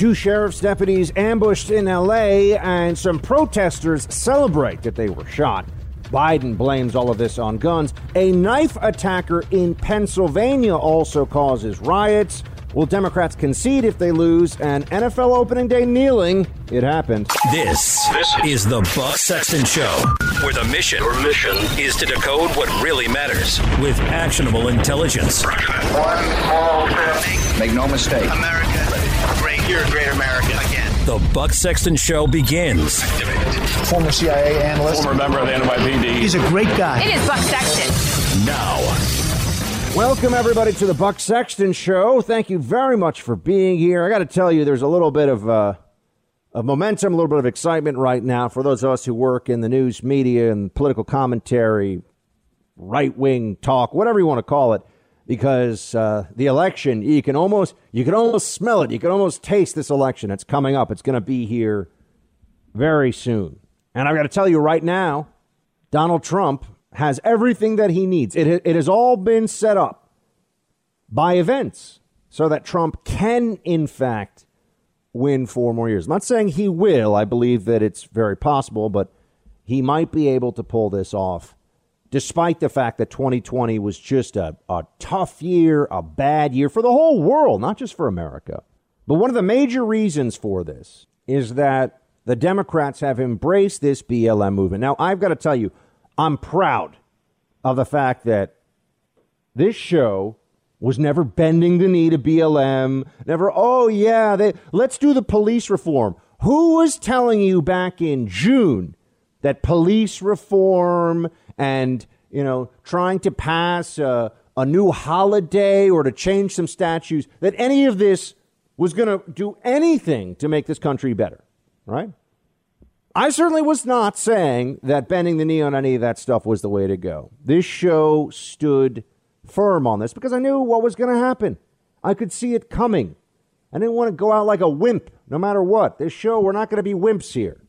Two sheriff's deputies ambushed in LA, and some protesters celebrate that they were shot. Biden blames all of this on guns. A knife attacker in Pennsylvania also causes riots. Will Democrats concede if they lose? And NFL opening day kneeling. It happened. This, this is the Buck Sexton Show, where the mission, Your mission is to decode what really matters with actionable intelligence. One small step. Make no mistake. America, great. You're a great American again. The Buck Sexton Show begins. Former CIA analyst. Former member of the NYPD. He's a great guy. It is Buck Sexton. Now. Welcome, everybody, to the Buck Sexton Show. Thank you very much for being here. I got to tell you, there's a little bit of, uh, of momentum, a little bit of excitement right now for those of us who work in the news media and political commentary, right wing talk, whatever you want to call it, because uh, the election, you can almost you can almost smell it. You can almost taste this election. It's coming up. It's going to be here very soon. And I've got to tell you right now, Donald Trump has everything that he needs. It, it has all been set up by events so that Trump can, in fact, win four more years. I'm not saying he will. I believe that it's very possible, but he might be able to pull this off, despite the fact that 2020 was just a, a tough year, a bad year for the whole world, not just for America. But one of the major reasons for this is that the Democrats have embraced this BLM movement. Now, I've got to tell you, I'm proud of the fact that this show was never bending the knee to BLM, never, oh, yeah, they, let's do the police reform. Who was telling you back in June that police reform and, you know, trying to pass a, a new holiday or to change some statutes, that any of this was going to do anything to make this country better, right? I certainly was not saying that bending the knee on any of that stuff was the way to go. This show stood firm on this because I knew what was going to happen. I could see it coming. I didn't want to go out like a wimp, no matter what. This show, we're not going to be wimps here.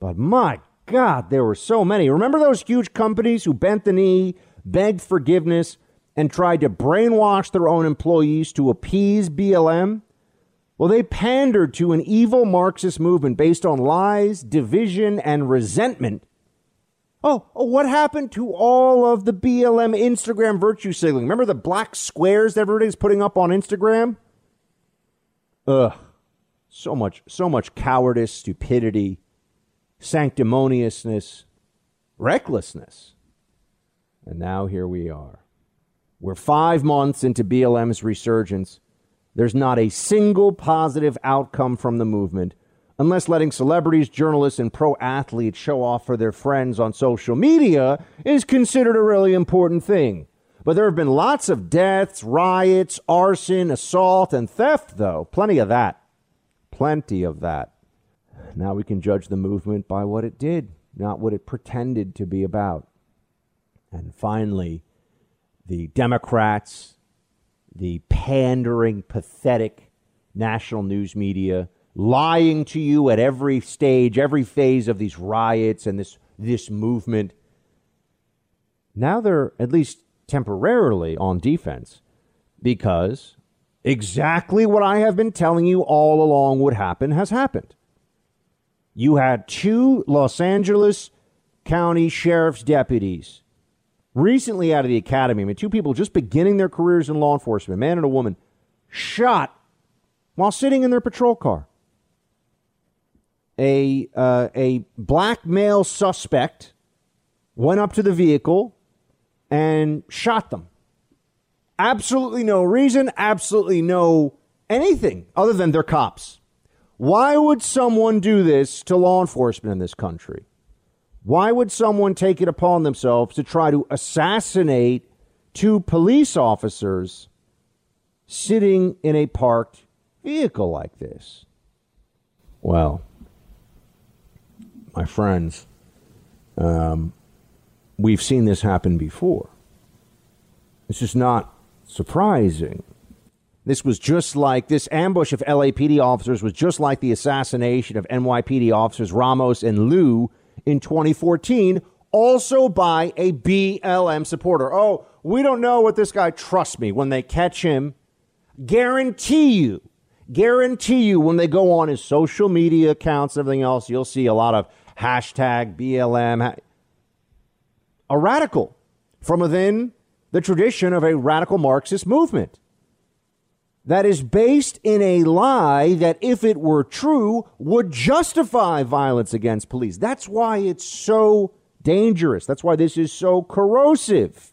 But my God, there were so many. Remember those huge companies who bent the knee, begged forgiveness, and tried to brainwash their own employees to appease BLM? Well, they pandered to an evil Marxist movement based on lies, division, and resentment. Oh, oh, what happened to all of the BLM Instagram virtue signaling? Remember the black squares that everybody's putting up on Instagram? Ugh. So much, so much cowardice, stupidity, sanctimoniousness, recklessness. And now here we are. We're five months into BLM's resurgence. There's not a single positive outcome from the movement unless letting celebrities, journalists, and pro athletes show off for their friends on social media is considered a really important thing. But there have been lots of deaths, riots, arson, assault, and theft, though. Plenty of that. Plenty of that. Now we can judge the movement by what it did, not what it pretended to be about. And finally, the Democrats, the pandering, pathetic national news media lying to you at every stage, every phase of these riots and this this movement. Now they're at least temporarily on defense because exactly what I have been telling you all along would happen has happened. You had two Los Angeles County Sheriff's deputies recently out of the academy. I mean, two people just beginning their careers in law enforcement, a man and a woman, shot while sitting in their patrol car. A, uh, a black male suspect went up to the vehicle and shot them. Absolutely no reason, absolutely no anything other than they're cops. Why would someone do this to law enforcement in this country? Why would someone take it upon themselves to try to assassinate two police officers sitting in a parked vehicle like this? Well, my friends, um, we've seen this happen before. This is not surprising. This was just like this ambush of LAPD officers was just like the assassination of NYPD officers Ramos and Liu in 2014, also by a BLM supporter. Oh, we don't know what this guy, trust me, when they catch him, guarantee you Guarantee you, when they go on his social media accounts and everything else, you'll see a lot of hashtag BLM. A radical from within the tradition of a radical Marxist movement that is based in a lie that, if it were true, would justify violence against police. That's why it's so dangerous. That's why this is so corrosive.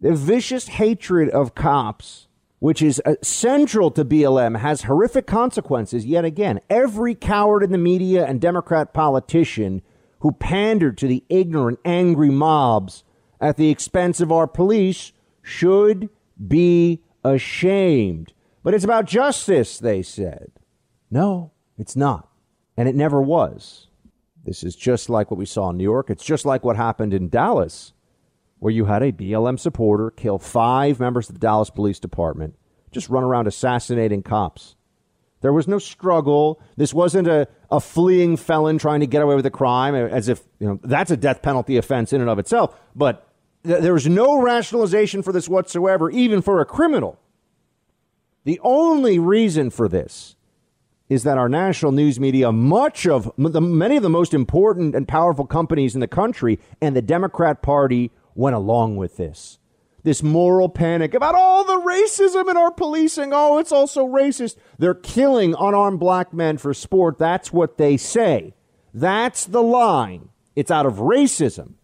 The vicious hatred of cops, which is uh, central to BLM, has horrific consequences. Yet again, every coward in the media and Democrat politician who pandered to the ignorant, angry mobs at the expense of our police should be ashamed. But it's about justice, they said. No, it's not. And it never was. This is just like what we saw in New York. It's just like what happened in Dallas, where you had a BLM supporter kill five members of the Dallas Police Department, just run around assassinating cops. There was no struggle. This wasn't a, a fleeing felon trying to get away with a crime, as if you know that's a death penalty offense in and of itself. But th- there was no rationalization for this whatsoever, even for a criminal. The only reason for this is that our national news media, much of the, many of the most important and powerful companies in the country, and the Democrat Party went along with this. This moral panic about all the racism in our policing. Oh, it's also racist. They're killing unarmed black men for sport. That's what they say. That's the line. It's out of racism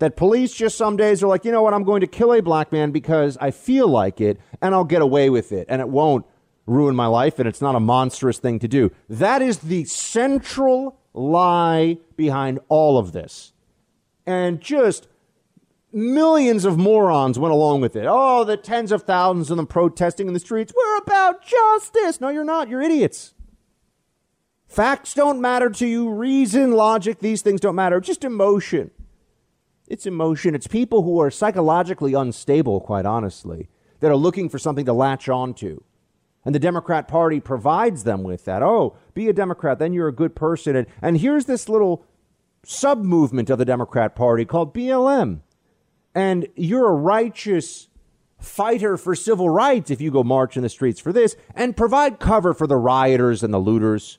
that police just some days are like, you know what, I'm going to kill a black man because I feel like it and I'll get away with it and it won't ruin my life and it's not a monstrous thing to do. That is the central lie behind all of this. And just millions of morons went along with it. Oh, the tens of thousands of them protesting in the streets. We're about justice. No, you're not. You're idiots. Facts don't matter to you. Reason, logic, these things don't matter. Just emotion. It's emotion. It's people who are psychologically unstable, quite honestly, that are looking for something to latch onto. And the Democrat Party provides them with that. Oh, be a Democrat, then you're a good person. And, and here's this little sub movement of the Democrat Party called BLM. And you're a righteous fighter for civil rights if you go march in the streets for this and provide cover for the rioters and the looters.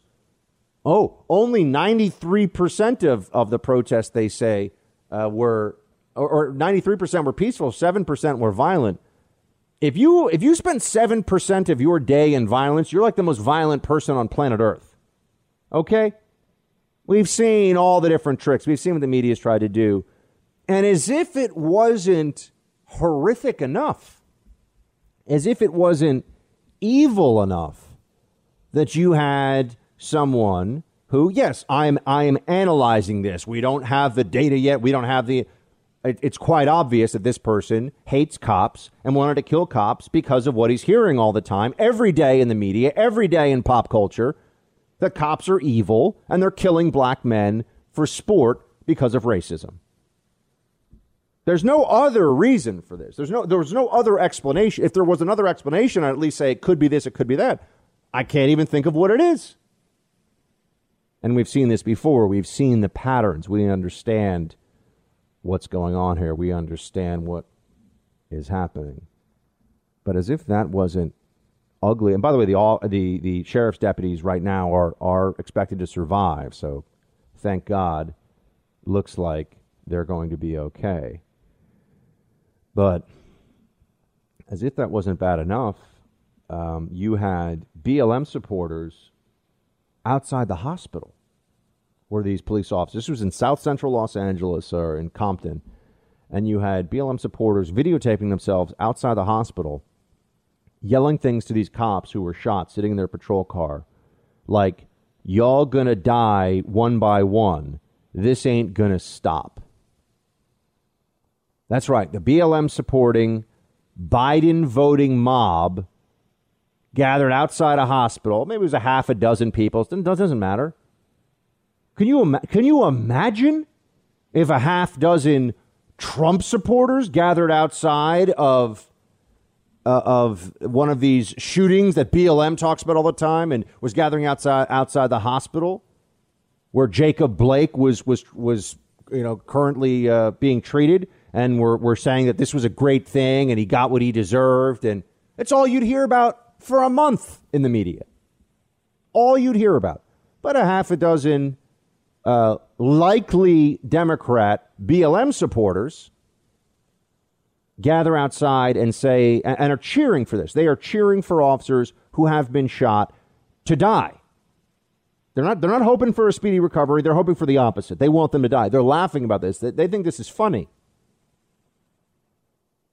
Oh, only 93% of, of the protests, they say, uh, were, or, 93% were peaceful, 7% were violent. If you if you spend seven percent of your day in violence, you're like the most violent person on planet Earth. Okay, we've seen all the different tricks. We've seen what the media's tried to do, and as if it wasn't horrific enough, as if it wasn't evil enough, that you had someone who, yes, I'm I am analyzing this. We don't have the data yet. We don't have the. It's quite obvious that this person hates cops and wanted to kill cops because of what he's hearing all the time, every day in the media, every day in pop culture. The cops are evil and they're killing black men for sport because of racism. There's no other reason for this. There's no there was no other explanation. If there was another explanation, I'd at least say it could be this, it could be that. I can't even think of what it is. And we've seen this before. We've seen the patterns. We understand what's going on here. We understand what is happening. But as if that wasn't ugly. And by the way, the all, the the sheriff's deputies right now are are expected to survive. So, thank God, looks like they're going to be okay. But as if that wasn't bad enough, um, you had BLM supporters outside the hospital were these police officers. This was in South Central Los Angeles or in Compton. And you had BLM supporters videotaping themselves outside the hospital, yelling things to these cops who were shot sitting in their patrol car, like, Y'all gonna die one by one. This ain't gonna stop. That's right. The BLM supporting, Biden voting mob gathered outside a hospital. Maybe it was a half a dozen people. It doesn't matter. Can you, can you imagine if a half dozen Trump supporters gathered outside of uh, of one of these shootings that BLM talks about all the time and was gathering outside outside the hospital where Jacob Blake was was was you know currently uh, being treated and we're, we're saying that this was a great thing and he got what he deserved and it's all you'd hear about for a month in the media. All you'd hear about. But a half a dozen uh, likely Democrat BLM supporters gather outside and say, and, are cheering for this. They are cheering for officers who have been shot to die. They're not, they're not hoping for a speedy recovery. They're hoping for the opposite. They want them to die. They're laughing about this. They, they think this is funny.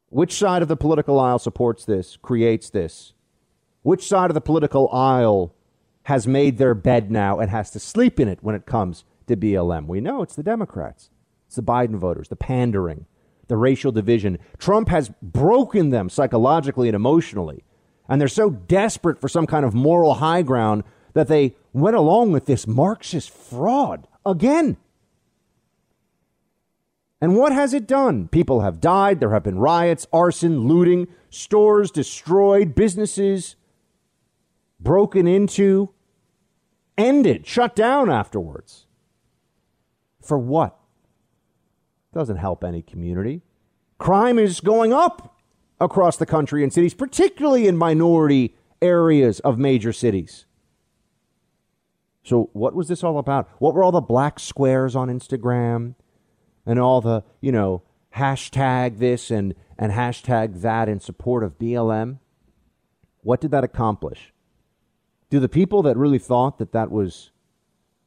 Which side of the political aisle supports this, creates this? Which side of the political aisle has made their bed now and has to sleep in it when it comes to BLM? We know it's the Democrats, it's the Biden voters, the pandering, the racial division. Trump has broken them psychologically and emotionally. And they're so desperate for some kind of moral high ground that they went along with this Marxist fraud again. And what has it done? People have died. There have been riots, arson, looting, stores destroyed, businesses broken into, ended, shut down afterwards. For what? Doesn't help any community. Crime is going up across the country in cities, particularly in minority areas of major cities. So, what was this all about? What were all the black squares on Instagram? and all the, you know, hashtag this and, and hashtag that in support of BLM, what did that accomplish? Do the people that really thought that that was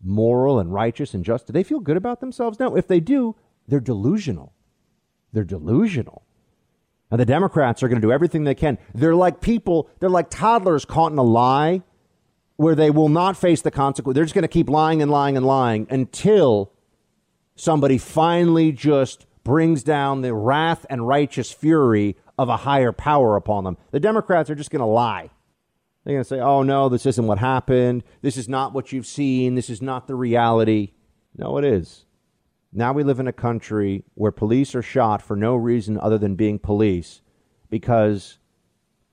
moral and righteous and just, do they feel good about themselves? No. If they do, they're delusional. They're delusional. And the Democrats are going to do everything they can. They're like people, they're like toddlers caught in a lie where they will not face the consequence. They're just going to keep lying and lying and lying until somebody finally just brings down the wrath and righteous fury of a higher power upon them. The Democrats are just going to lie. They're going to say, oh, no, this isn't what happened. This is not what you've seen. This is not the reality. No, it is. Now we live in a country where police are shot for no reason other than being police because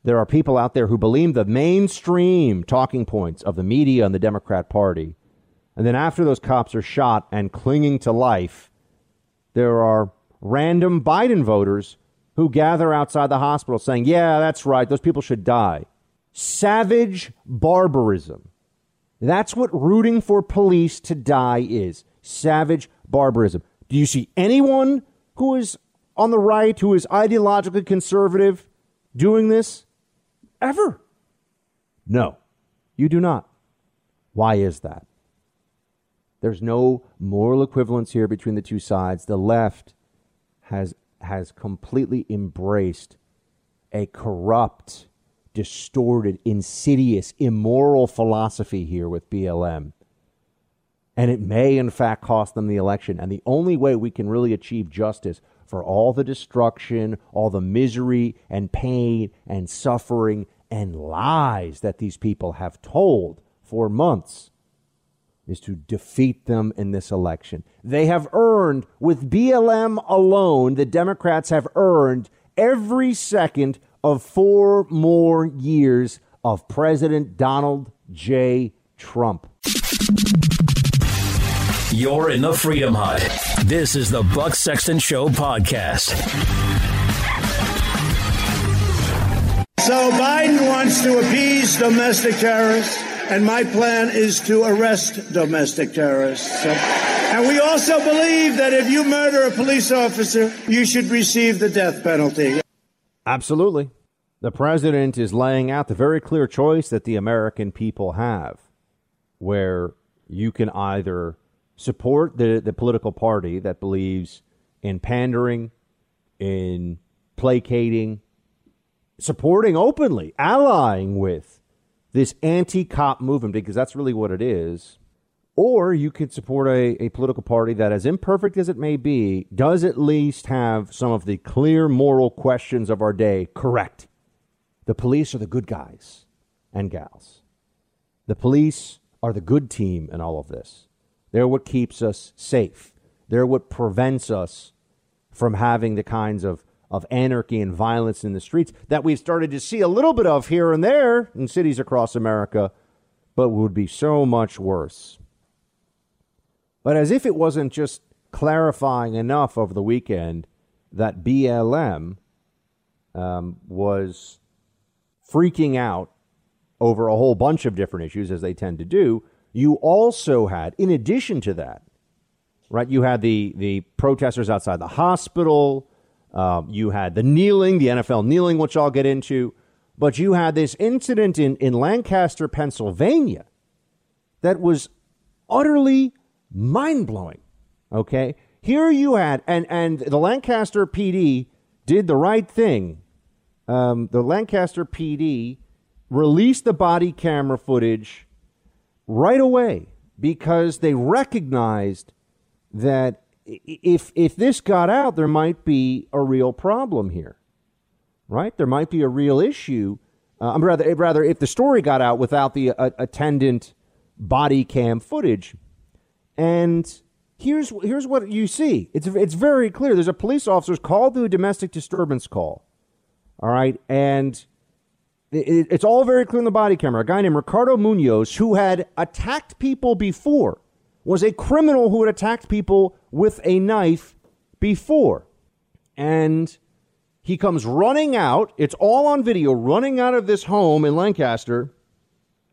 there are people out there who believe the mainstream talking points of the media and the Democrat Party and then after those cops are shot and clinging to life, there are random Biden voters who gather outside the hospital saying, yeah, that's right, those people should die. Savage barbarism. That's what rooting for police to die is savage barbarism. Do you see anyone who is on the right, who is ideologically conservative, doing this? Ever? No, you do not. Why is that? There's no moral equivalence here between the two sides. The left has has completely embraced a corrupt, distorted, insidious, immoral philosophy here with BLM. And it may, in fact, cost them the election. And the only way we can really achieve justice for all the destruction, all the misery and pain and suffering and lies that these people have told for months is to defeat them in this election. They have earned, with BLM alone, the Democrats have earned every second of four more years of President Donald J. Trump. You're in the Freedom Hut. This is the Buck Sexton Show podcast. So Biden wants to appease domestic terrorists and my plan is to arrest domestic terrorists. So, and we also believe that if you murder a police officer, you should receive the death penalty. Absolutely. The president is laying out the very clear choice that the American people have, where you can either support the, the political party that believes in pandering, in placating, supporting openly, allying with this anti cop movement, because that's really what it is. Or you could support a, a political party that, as imperfect as it may be, does at least have some of the clear moral questions of our day correct. The police are the good guys and gals. The police are the good team in all of this. They're what keeps us safe. They're what prevents us from having the kinds of of anarchy and violence in the streets that we've started to see a little bit of here and there in cities across America, but would be so much worse. But as if it wasn't just clarifying enough over the weekend that BLM um, was freaking out over a whole bunch of different issues, as they tend to do. You also had, in addition to that, right? You had the the protesters outside the hospital. Um, you had the kneeling, the NFL kneeling, which I'll get into. But you had this incident in, in Lancaster, Pennsylvania, that was utterly mind blowing. Okay, here you had, and and the Lancaster PD did the right thing. Um, the Lancaster PD released the body camera footage right away because they recognized that if if this got out, there might be a real problem here, right? There might be a real issue. Uh, I'm rather rather if the story got out without the uh, attendant body cam footage, and here's here's what you see. It's it's very clear. There's a police officer called to a domestic disturbance call. All right, and it, it's all very clear in the body camera. A guy named Ricardo Munoz, who had attacked people before, was a criminal who had attacked people with a knife before. And he comes running out. It's all on video, running out of this home in Lancaster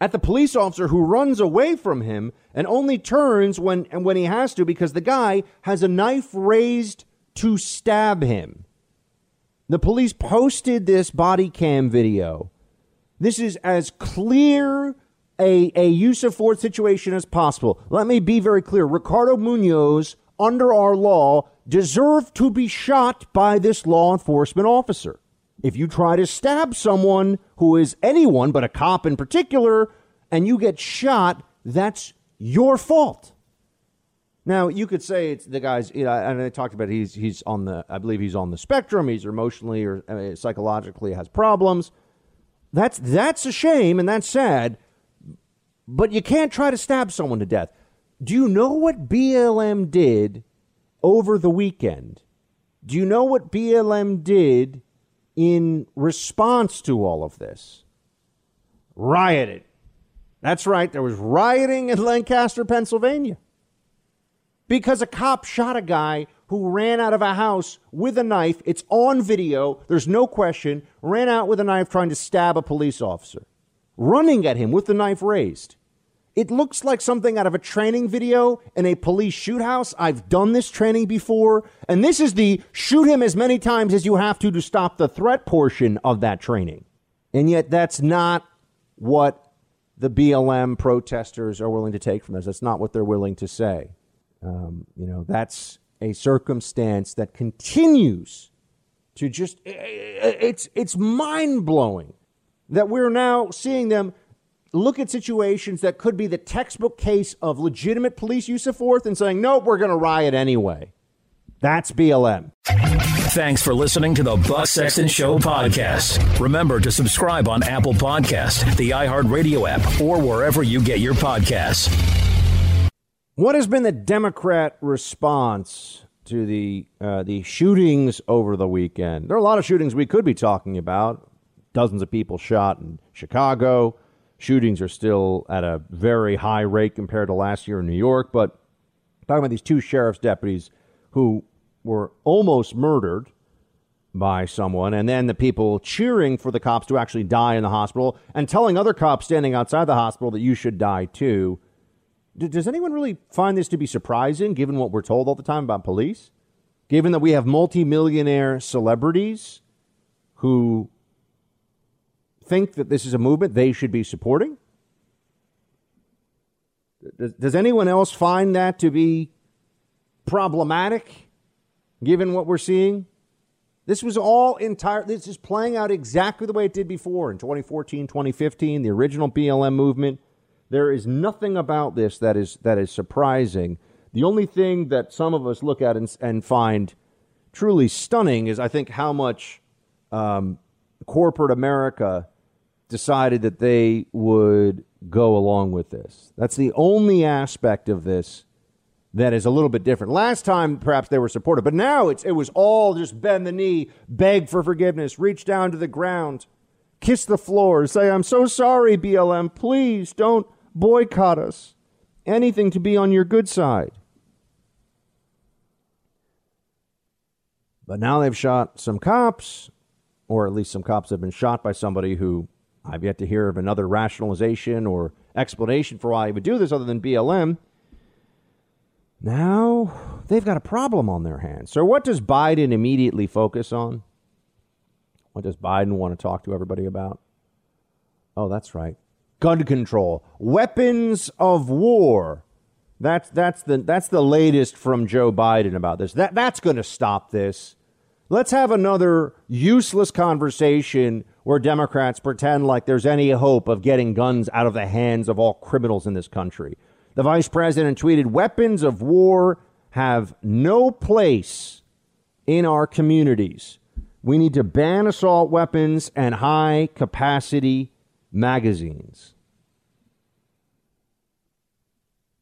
at the police officer who runs away from him and only turns when and when he has to because the guy has a knife raised to stab him. The police posted this body cam video this is as clear a, a use of force situation as possible. Let me be very clear. Ricardo Munoz, under our law, deserved to be shot by this law enforcement officer. If you try to stab someone who is anyone but a cop in particular, and you get shot, that's your fault. Now you could say it's the guy's. You know, and I talked about he's he's on the. I believe he's on the spectrum. He's emotionally or uh, psychologically has problems. That's that's a shame and that's sad. But you can't try to stab someone to death. Do you know what BLM did over the weekend? Do you know what BLM did in response to all of this? Rioted. That's right, there was rioting in Lancaster, Pennsylvania. Because a cop shot a guy who ran out of a house with a knife. It's on video. There's no question. Ran out with a knife trying to stab a police officer, running at him with the knife raised. It looks like something out of a training video in a police shoot house. I've done this training before. And this is the shoot him as many times as you have to to stop the threat portion of that training. And yet, that's not what the BLM protesters are willing to take from this. That's not what they're willing to say. Um, you know, that's a circumstance that continues to just it's it's mind-blowing that we're now seeing them look at situations that could be the textbook case of legitimate police use of force and saying nope we're going to riot anyway that's BLM Thanks for listening to the Buck Sexton Show podcast. Remember to subscribe on Apple Podcast, the iHeartRadio app, or wherever you get your podcasts. What has been the Democrat response to the uh, the shootings over the weekend? There are a lot of shootings we could be talking about. Dozens of people shot in Chicago. Shootings are still at a very high rate compared to last year in New York. But talking about these two sheriff's deputies who were almost murdered by someone, and then the people cheering for the cops to actually die in the hospital and telling other cops standing outside the hospital that you should die too does anyone really find this to be surprising given what we're told all the time about police? Given that we have multimillionaire celebrities who think that this is a movement they should be supporting? Does, does anyone else find that to be problematic given what we're seeing? This was all entire. This is playing out exactly the way it did before in 2014, 2015, the original BLM movement. There is nothing about this that is that is surprising. The only thing that some of us look at and, and find truly stunning is, I think, how much um, corporate America decided that they would go along with this. That's the only aspect of this that is a little bit different. Last time, perhaps they were supportive, but now it's, it was all just bend the knee, beg for forgiveness, reach down to the ground, kiss the floor, say, I'm so sorry, BLM. Please don't boycott us. Anything to be on your good side. But now they've shot some cops, or at least some cops have been shot by somebody who I've yet to hear of another rationalization or explanation for why he would do this other than BLM. Now they've got a problem on their hands. So, what does Biden immediately focus on? What does Biden want to talk to everybody about? Oh, that's right. Gun control, weapons of war. That's that's the that's the latest from Joe Biden about this. That that's going to stop this. Let's have another useless conversation where Democrats pretend like there's any hope of getting guns out of the hands of all criminals in this country. The vice president tweeted Weapons of war have no place in our communities. We need to ban assault weapons and high capacity magazines.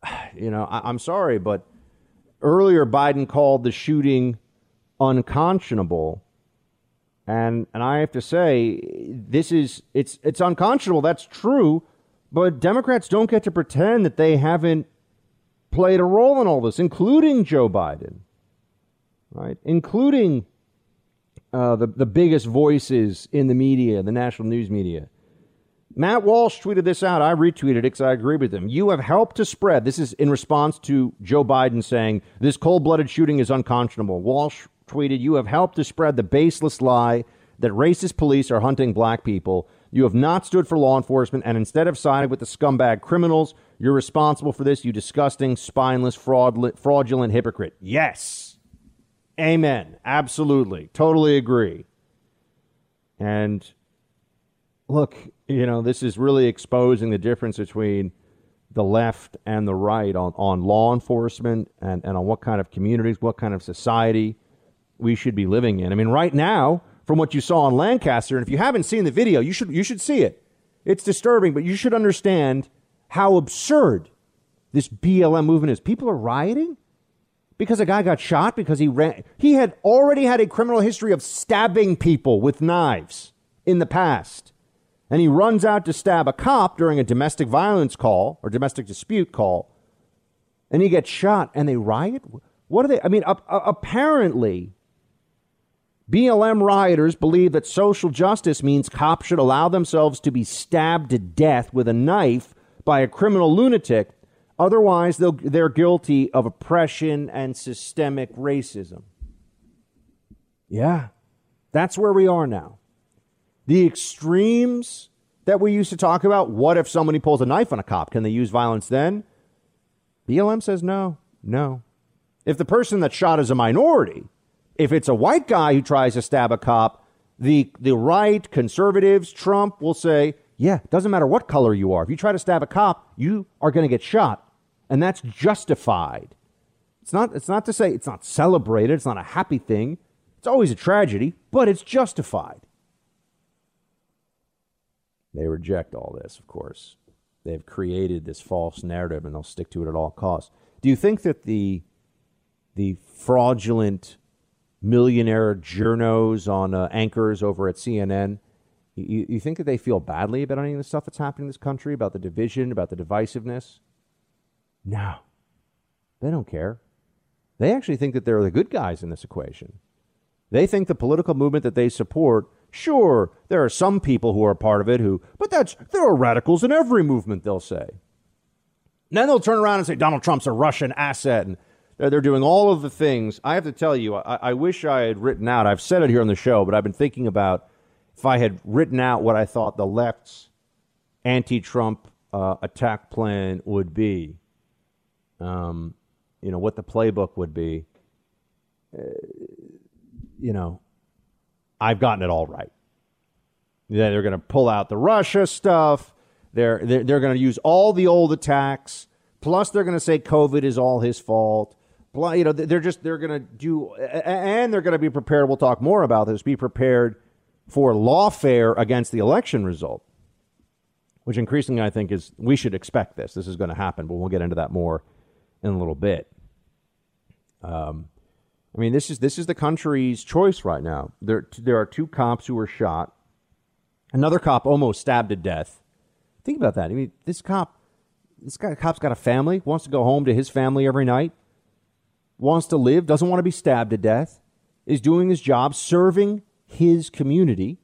You know, I, am sorry, but earlier Biden called the shooting unconscionable. And and I have to say, this is it's it's unconscionable. That's true. But Democrats don't get to pretend that they haven't played a role in all this, including Joe Biden, right? Including uh, the, the biggest voices in the media, the national news media. Matt Walsh tweeted this out. I retweeted it because I agree with him. You have helped to spread. This is in response to Joe Biden saying this cold blooded shooting is unconscionable. Walsh tweeted, You have helped to spread the baseless lie that racist police are hunting black people you have not stood for law enforcement and instead have sided with the scumbag criminals. You're responsible for this, you disgusting, spineless, fraudulent, fraudulent hypocrite. Yes. Amen. Absolutely. Totally agree. And look, you know, this is really exposing the difference between the left and the right on, on law enforcement and, and on what kind of communities, what kind of society we should be living in. I mean, right now, from what you saw in Lancaster. And if you haven't seen the video, you should you should see it. It's disturbing, but you should understand how absurd this BLM movement is. People are rioting because a guy got shot because he ran. He had already had a criminal history of stabbing people with knives in the past. And he runs out to stab a cop during a domestic violence call or domestic dispute call. And he gets shot and they riot? What are they? I mean, apparently, BLM rioters believe that social justice means cops should allow themselves to be stabbed to death with a knife by a criminal lunatic. Otherwise, they're guilty of oppression and systemic racism. Yeah, that's where we are now. The extremes that we used to talk about what if somebody pulls a knife on a cop? Can they use violence then? BLM says no, no. If the person that shot is a minority, if it's a white guy who tries to stab a cop, the, the right, conservatives, Trump will say, yeah, it doesn't matter what color you are. If you try to stab a cop, you are going to get shot. And that's justified. It's not, it's not to say it's not celebrated, it's not a happy thing. It's always a tragedy, but it's justified. They reject all this, of course. They've created this false narrative and they'll stick to it at all costs. Do you think that the, the fraudulent millionaire journos on uh, anchors over at CNN. You, you think that they feel badly about any of the stuff that's happening in this country, about the division, about the divisiveness? No. They don't care. They actually think that they're the good guys in this equation. They think the political movement that they support, sure, there are some people who are part of it who, but that's, there are radicals in every movement, they'll say. And then they'll turn around and say Donald Trump's a Russian asset and they're doing all of the things. I have to tell you, I, I, wish I had written out. I've said it here on the show, but I've been thinking about if I had written out what I thought the left's anti-Trump uh, attack plan would be. Um, you know what the playbook would be. Uh, you know, I've gotten it all right. Yeah, they're going to pull out the Russia stuff. They're they're, they're going to use all the old attacks. Plus, they're going to say COVID is all his fault you know, they're just they're going to do, and they're going to be prepared. We'll talk more about this. Be prepared for lawfare against the election result, which increasingly I think is we should expect this. This is going to happen, but we'll get into that more in a little bit. Um, I mean, this is this is the country's choice right now. There there are two cops who were shot. Another cop almost stabbed to death. Think about that. I mean, this cop, this guy, cop's got a family, wants to go home to his family every night wants to live, doesn't want to be stabbed to death, is doing his job, serving his community.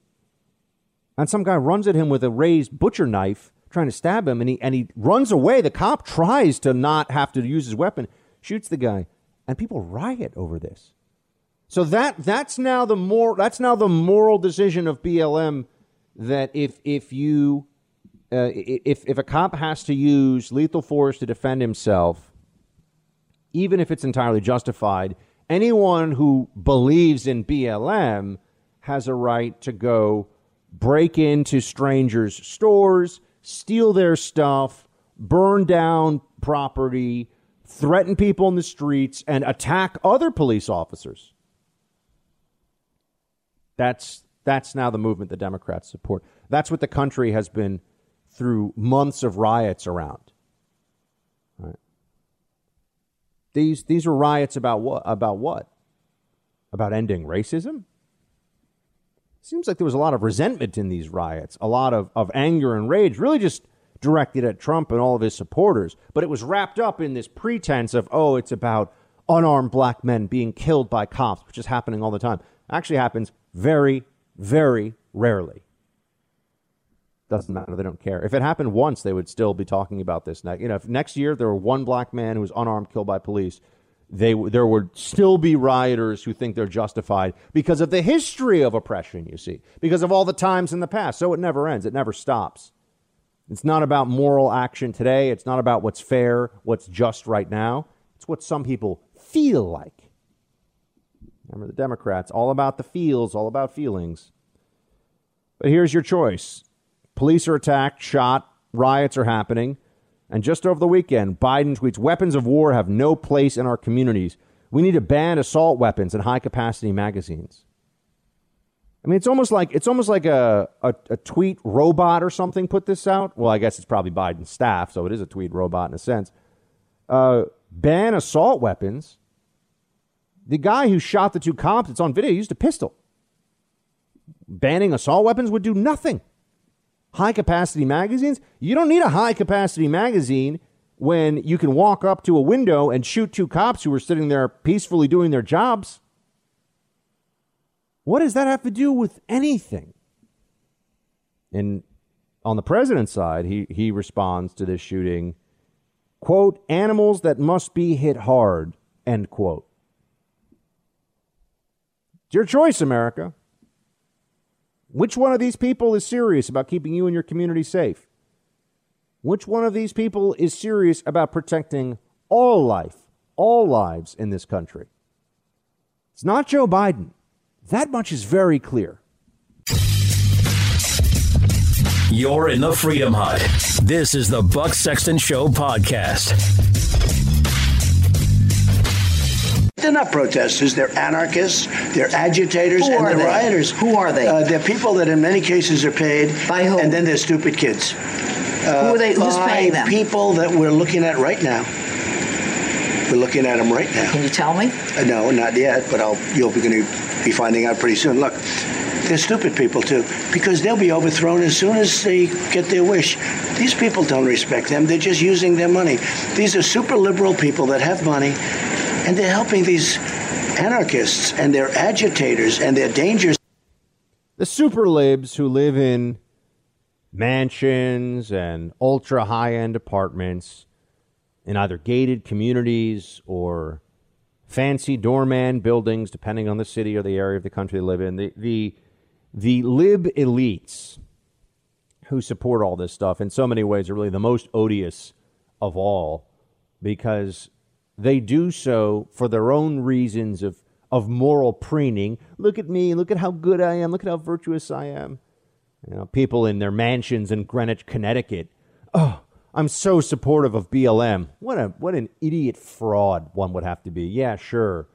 and some guy runs at him with a raised butcher knife trying to stab him and he and he runs away the cop tries to not have to use his weapon shoots the guy and people riot over this so that that's now the more that's now the moral decision of BLM that if if you uh, if if a cop has to use lethal force to defend himself even if it's entirely justified anyone who believes in BLM has a right to go break into strangers' stores, steal their stuff, burn down property, threaten people in the streets, and attack other police officers. That's that's now the movement the Democrats support. That's what the country has been through months of riots around. Right. These these are riots about what about what? About ending racism? Seems like there was a lot of resentment in these riots, a lot of, of anger and rage, really just directed at Trump and all of his supporters. But it was wrapped up in this pretense of, oh, it's about unarmed black men being killed by cops, which is happening all the time. Actually happens very, very rarely. Doesn't matter. They don't care. If it happened once, they would still be talking about this. Now, You know, if next year there were one black man who was unarmed killed by police, they, there would still be rioters who think they're justified because of the history of oppression, you see, because of all the times in the past. So it never ends, it never stops. It's not about moral action today, it's not about what's fair, what's just right now. It's what some people feel like. Remember the Democrats, all about the feels, all about feelings. But here's your choice police are attacked, shot, riots are happening. And just over the weekend, Biden tweets weapons of war have no place in our communities. We need to ban assault weapons and high capacity magazines. I mean, it's almost like it's almost like a, a, a, tweet robot or something put this out. Well, I guess it's probably Biden's staff, so it is a tweet robot in a sense. Uh, ban assault weapons. The guy who shot the two cops, it's on video, used a pistol. Banning assault weapons would do nothing high capacity magazines. You don't need a high capacity magazine when you can walk up to a window and shoot two cops who are sitting there peacefully doing their jobs. What does that have to do with anything? And on the president's side, he, he responds to this shooting, quote, animals that must be hit hard, end quote. It's your choice, America. Which one of these people is serious about keeping you and your community safe? Which one of these people is serious about protecting all life, all lives in this country? It's not Joe Biden. That much is very clear. You're in the Freedom Hut. This is the Buck Sexton Show podcast. They're not protesters. They're anarchists. They're agitators, Who and they're they? rioters. Who are they? Uh, they're people that, in many cases, are paid By whom? And then they're stupid kids. Uh, Who are they? Who's by paying them? People that we're looking at right now. We're looking at them right now. Can you tell me? Uh, no, not yet, but I'll, you'll be going to be finding out pretty soon. Look, they're stupid people too, because they'll be overthrown as soon as they get their wish. These people don't respect them; they're just using their money. These are super liberal people that have money, and they're helping these anarchists, and they're agitators, and they're dangerous. The super libs who live in mansions and ultra high end apartments in either gated communities or fancy doorman buildings, depending on the city or the area of the country they live in. The, the, the lib elites who support all this stuff in so many ways are really the most odious of all because they do so for their own reasons of, of moral preening. Look at me, look at how good I am, look at how virtuous I am. You know, people in their mansions in Greenwich, Connecticut. Oh, I'm so supportive of BLM. What a what an idiot fraud one would have to be. Yeah, sure.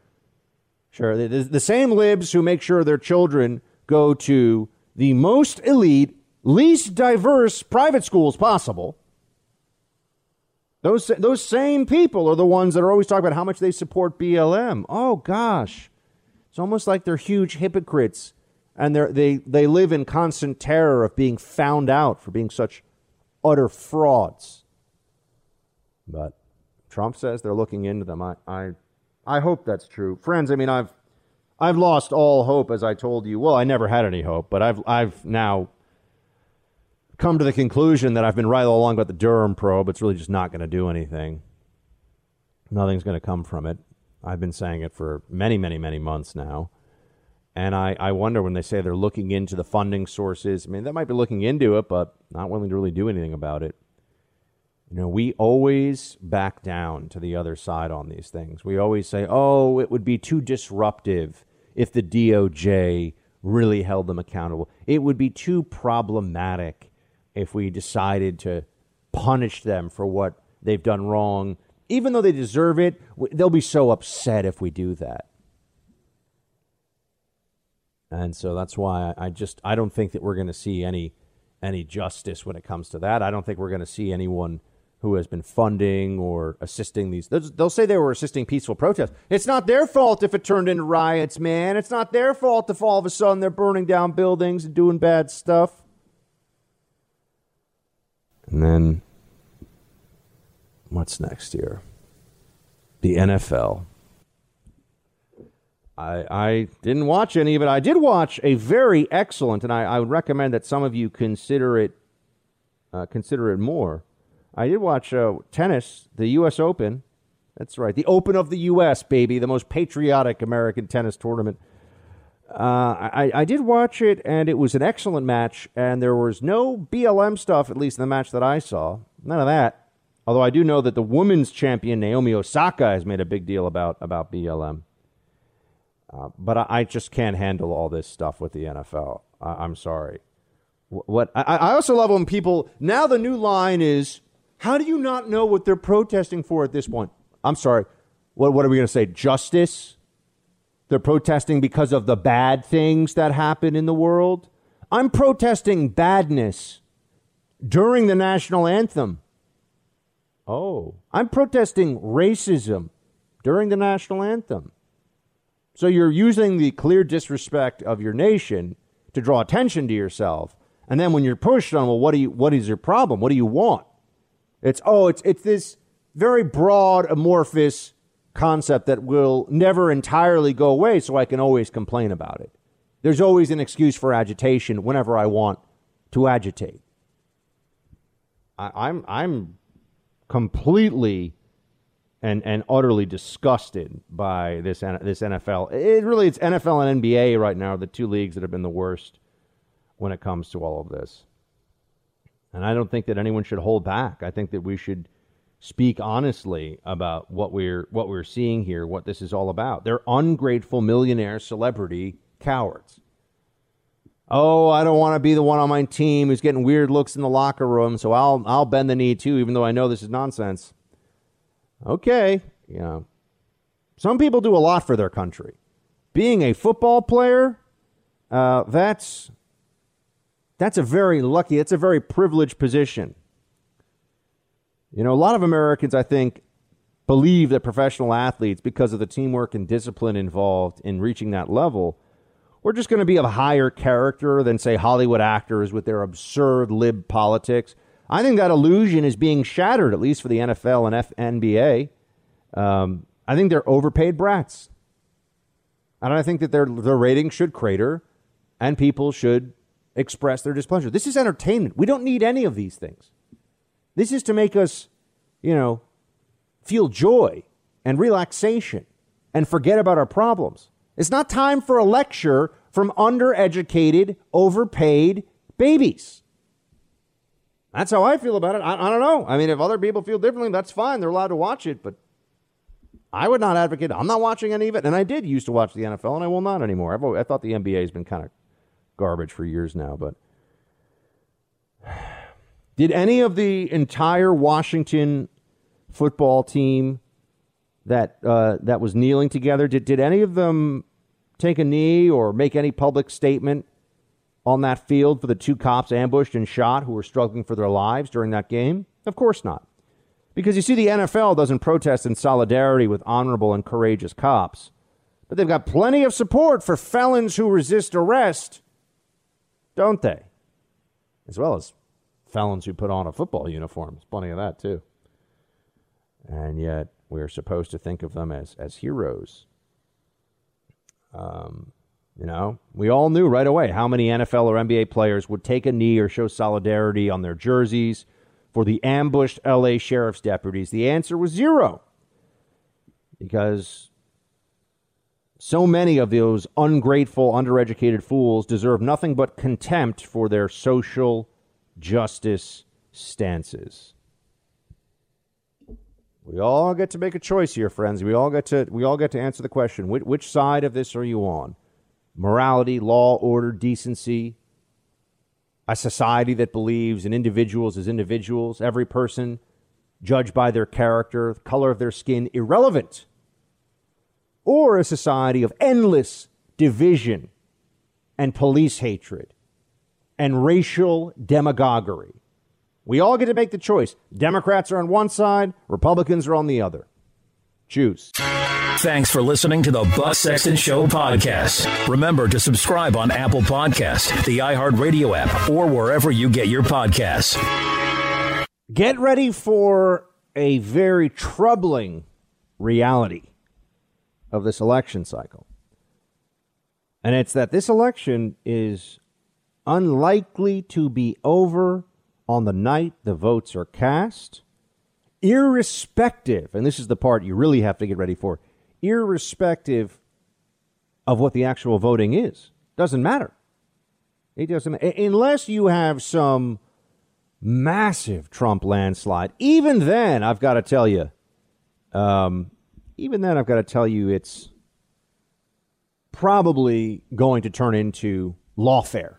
Sure. The, the, same libs who make sure their children go to the most elite, least diverse private schools possible. Those those same people are the ones that are always talking about how much they support BLM. Oh gosh. It's almost like they're huge hypocrites and they they they live in constant terror of being found out for being such utter frauds. But Trump says they're looking into them. I I I hope that's true. Friends, I mean I've I've lost all hope as I told you. Well, I never had any hope, but I've I've now come to the conclusion that I've been right all along about the Durham probe. It's really just not going to do anything. Nothing's going to come from it. I've been saying it for many, many, many months now. And I, I wonder when they say they're looking into the funding sources. I mean, they might be looking into it, but not willing to really do anything about it. You know, we always back down to the other side on these things. We always say, oh, it would be too disruptive if the DOJ really held them accountable. It would be too problematic if we decided to punish them for what they've done wrong. Even though they deserve it, they'll be so upset if we do that. And so that's why I just I don't think that we're going to see any any justice when it comes to that. I don't think we're going to see anyone who has been funding or assisting these. They'll say they were assisting peaceful protests. It's not their fault if it turned into riots, man. It's not their fault if all of a sudden they're burning down buildings and doing bad stuff. And then, what's next here? The NFL. I, I didn't watch any of it. I did watch a very excellent, and I, I would recommend that some of you consider it uh, consider it more I did watch uh, tennis, the U.S. Open. That's right, the Open of the U.S., baby, the most patriotic American tennis tournament. Uh, I, I did watch it, and it was an excellent match, and there was no BLM stuff, at least in the match that I saw. None of that. Although I do know that the women's champion, Naomi Osaka, has made a big deal about, about BLM. Uh, but I, I, just can't handle all this stuff with the NFL. I, am sorry. What, what I, I also love when people, now the new line is how do you not know what they're protesting for at this point? I'm sorry. What, what are we going to say? Justice? They're protesting because of the bad things that happen in the world? I'm protesting badness during the national anthem. Oh, I'm protesting racism during the national anthem. So you're using the clear disrespect of your nation to draw attention to yourself. And then when you're pushed on, well, what do you what is your problem? What do you want? It's oh, it's it's this very broad, amorphous concept that will never entirely go away, so I can always complain about it. There's always an excuse for agitation whenever I want to agitate. I, I'm I'm completely and and utterly disgusted by this this NFL. It really it's NFL and NBA right now are the two leagues that have been the worst when it comes to all of this. And I don't think that anyone should hold back. I think that we should speak honestly about what we're what we're seeing here, what this is all about. They're ungrateful millionaire celebrity cowards. Oh, I don't want to be the one on my team who's getting weird looks in the locker room, so I'll I'll bend the knee too, even though I know this is nonsense. Okay, you know. Some people do a lot for their country. Being a football player, uh, that's that's a very lucky, it's a very privileged position. You know, a lot of Americans, I think, believe that professional athletes, because of the teamwork and discipline involved in reaching that level, we're just going to be of higher character than, say, Hollywood actors with their absurd lib politics. I think that illusion is being shattered, at least for the NFL and F- NBA. Um, I think they're overpaid brats. And I think that their, their ratings should crater and people should express their displeasure. This is entertainment. We don't need any of these things. This is to make us, you know, feel joy and relaxation and forget about our problems. It's not time for a lecture from undereducated, overpaid babies. That's how I feel about it. I, I, don't know. I mean, if other people feel differently, that's fine. They're allowed to watch it, but I would not advocate. I'm not watching any of it, and I did used to watch the NFL, and I will not anymore. I thought the NBA has been kind of garbage for years now, but did any of the entire Washington football team that uh, that was kneeling together did did any of them take a knee or make any public statement on that field for the two cops ambushed and shot who were struggling for their lives during that game? Of course not. Because you see, the NFL doesn't protest in solidarity with honorable and courageous cops, but they've got plenty of support for felons who resist arrest don't they? As well as felons who put on a football uniform. There's plenty of that, too. And yet, we're supposed to think of them as, as heroes. Um, You know, we all knew right away how many NFL or NBA players would take a knee or show solidarity on their jerseys for the ambushed LA sheriff's deputies. The answer was zero. Because so many of those ungrateful, undereducated fools deserve nothing but contempt for their social justice stances. We all get to make a choice here, friends. We all get to we all get to answer the question: which, which side of this are you on? Morality, law, order, decency. A society that believes in individuals as individuals, every person judged by their character, the color of their skin, irrelevant. Or a society of endless division and police hatred and racial demagoguery. We all get to make the choice. Democrats are on one side, Republicans are on the other. Choose. Thanks for listening to the Buck Sexton Show podcast. Remember to subscribe on Apple Podcast, the iHeartRadio app, or wherever you get your podcasts. Get ready for a very troubling reality of this election cycle. And it's that this election is unlikely to be over on the night the votes are cast, irrespective, and this is the part you really have to get ready for, irrespective of what the actual voting is. Doesn't matter. It doesn't unless you have some massive Trump landslide. Even then, I've got to tell you, um, even then, I've got to tell you, it's probably going to turn into lawfare.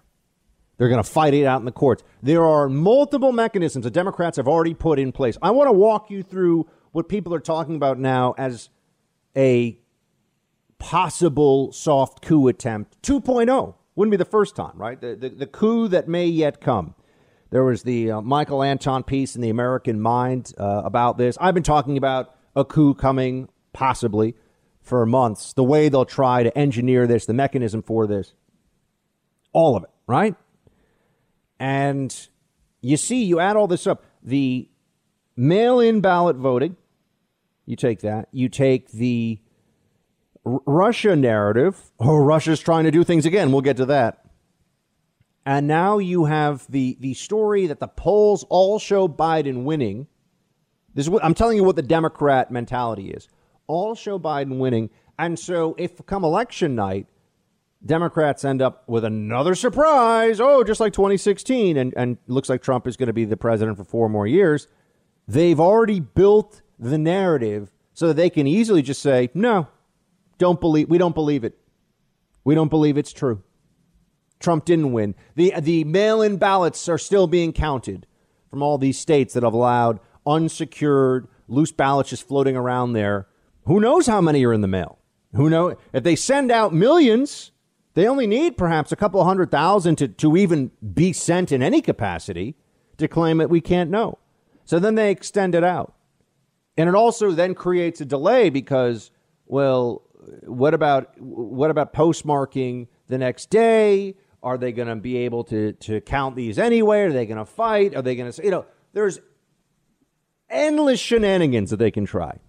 They're going to fight it out in the courts. There are multiple mechanisms that Democrats have already put in place. I want to walk you through what people are talking about now as a possible soft coup attempt 2.0. Wouldn't be the first time, right? The, the, the coup that may yet come. There was the uh, Michael Anton piece in the American Mind uh, about this. I've been talking about a coup coming, possibly, for months. The way they'll try to engineer this, the mechanism for this, all of it, right? And you see, you add all this up. The mail in ballot voting, you take that. You take the R- Russia narrative. Oh, Russia's trying to do things again. We'll get to that. And now you have the, the story that the polls all show Biden winning. This is what I'm telling you what the Democrat mentality is. All show Biden winning. And so if come election night, Democrats end up with another surprise. Oh, just like 2016, and, and looks like Trump is going to be the president for four more years. They've already built the narrative so that they can easily just say, no, don't believe, we don't believe it. We don't believe it's true. Trump didn't win. The, the mail in ballots are still being counted from all these states that have allowed unsecured, loose ballots just floating around there. Who knows how many are in the mail? Who know if they send out millions, they only need perhaps a couple hundred thousand to, to even be sent in any capacity to claim that we can't know. So then they extend it out. And it also then creates a delay because, well, what about what about postmarking the next day? Are they going to be able to to count these anyway? Are they going to fight? Are they going to say you know? There's endless shenanigans that they can try,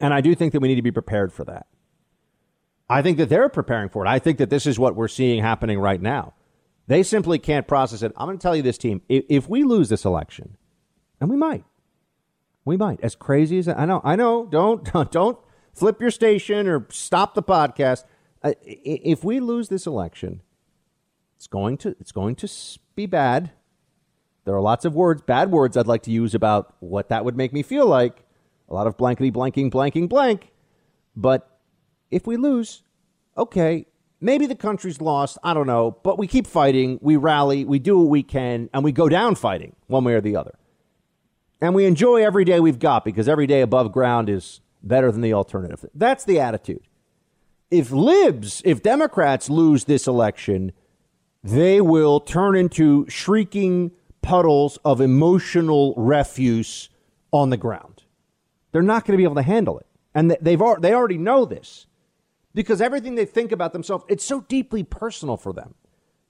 and I do think that we need to be prepared for that. I think that they're preparing for it. I think that this is what we're seeing happening right now. They simply can't process it. I'm going to tell you this team: if, if we lose this election, and we might, we might. As crazy as I know, I know. Don't don't flip your station or stop the podcast. Uh, if we lose this election, it's going to it's going to be bad. There are lots of words, bad words I'd like to use about what that would make me feel like. A lot of blankety blanking blanking blank. But if we lose, okay, maybe the country's lost. I don't know. But we keep fighting. We rally. We do what we can. And we go down fighting one way or the other. And we enjoy every day we've got because every day above ground is better than the alternative. That's the attitude. If libs, if Democrats lose this election, they will turn into shrieking puddles of emotional refuse on the ground. They're not going to be able to handle it. And they've they already know this because everything they think about themselves, it's so deeply personal for them.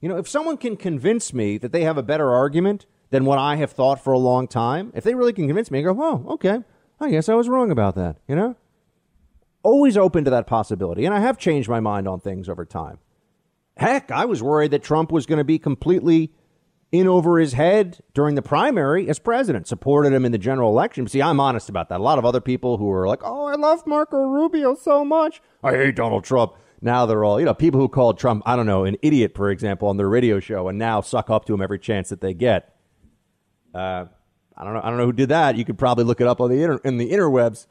You know, if someone can convince me that they have a better argument than what I have thought for a long time, if they really can convince me, I go, oh, okay, I guess I was wrong about that, you know? always open to that possibility. And I have changed my mind on things over time. Heck, I was worried that Trump was going to be completely in over his head during the primary as president, supported him in the general election. See, I'm honest about that. A lot of other people who are like, oh, I love Marco Rubio so much. I hate Donald Trump. Now they're all, you know, people who called Trump, I don't know, an idiot, for example, on their radio show and now suck up to him every chance that they get. Uh, I don't know. I don't know who did that. You could probably look it up on the inter- in the interwebs.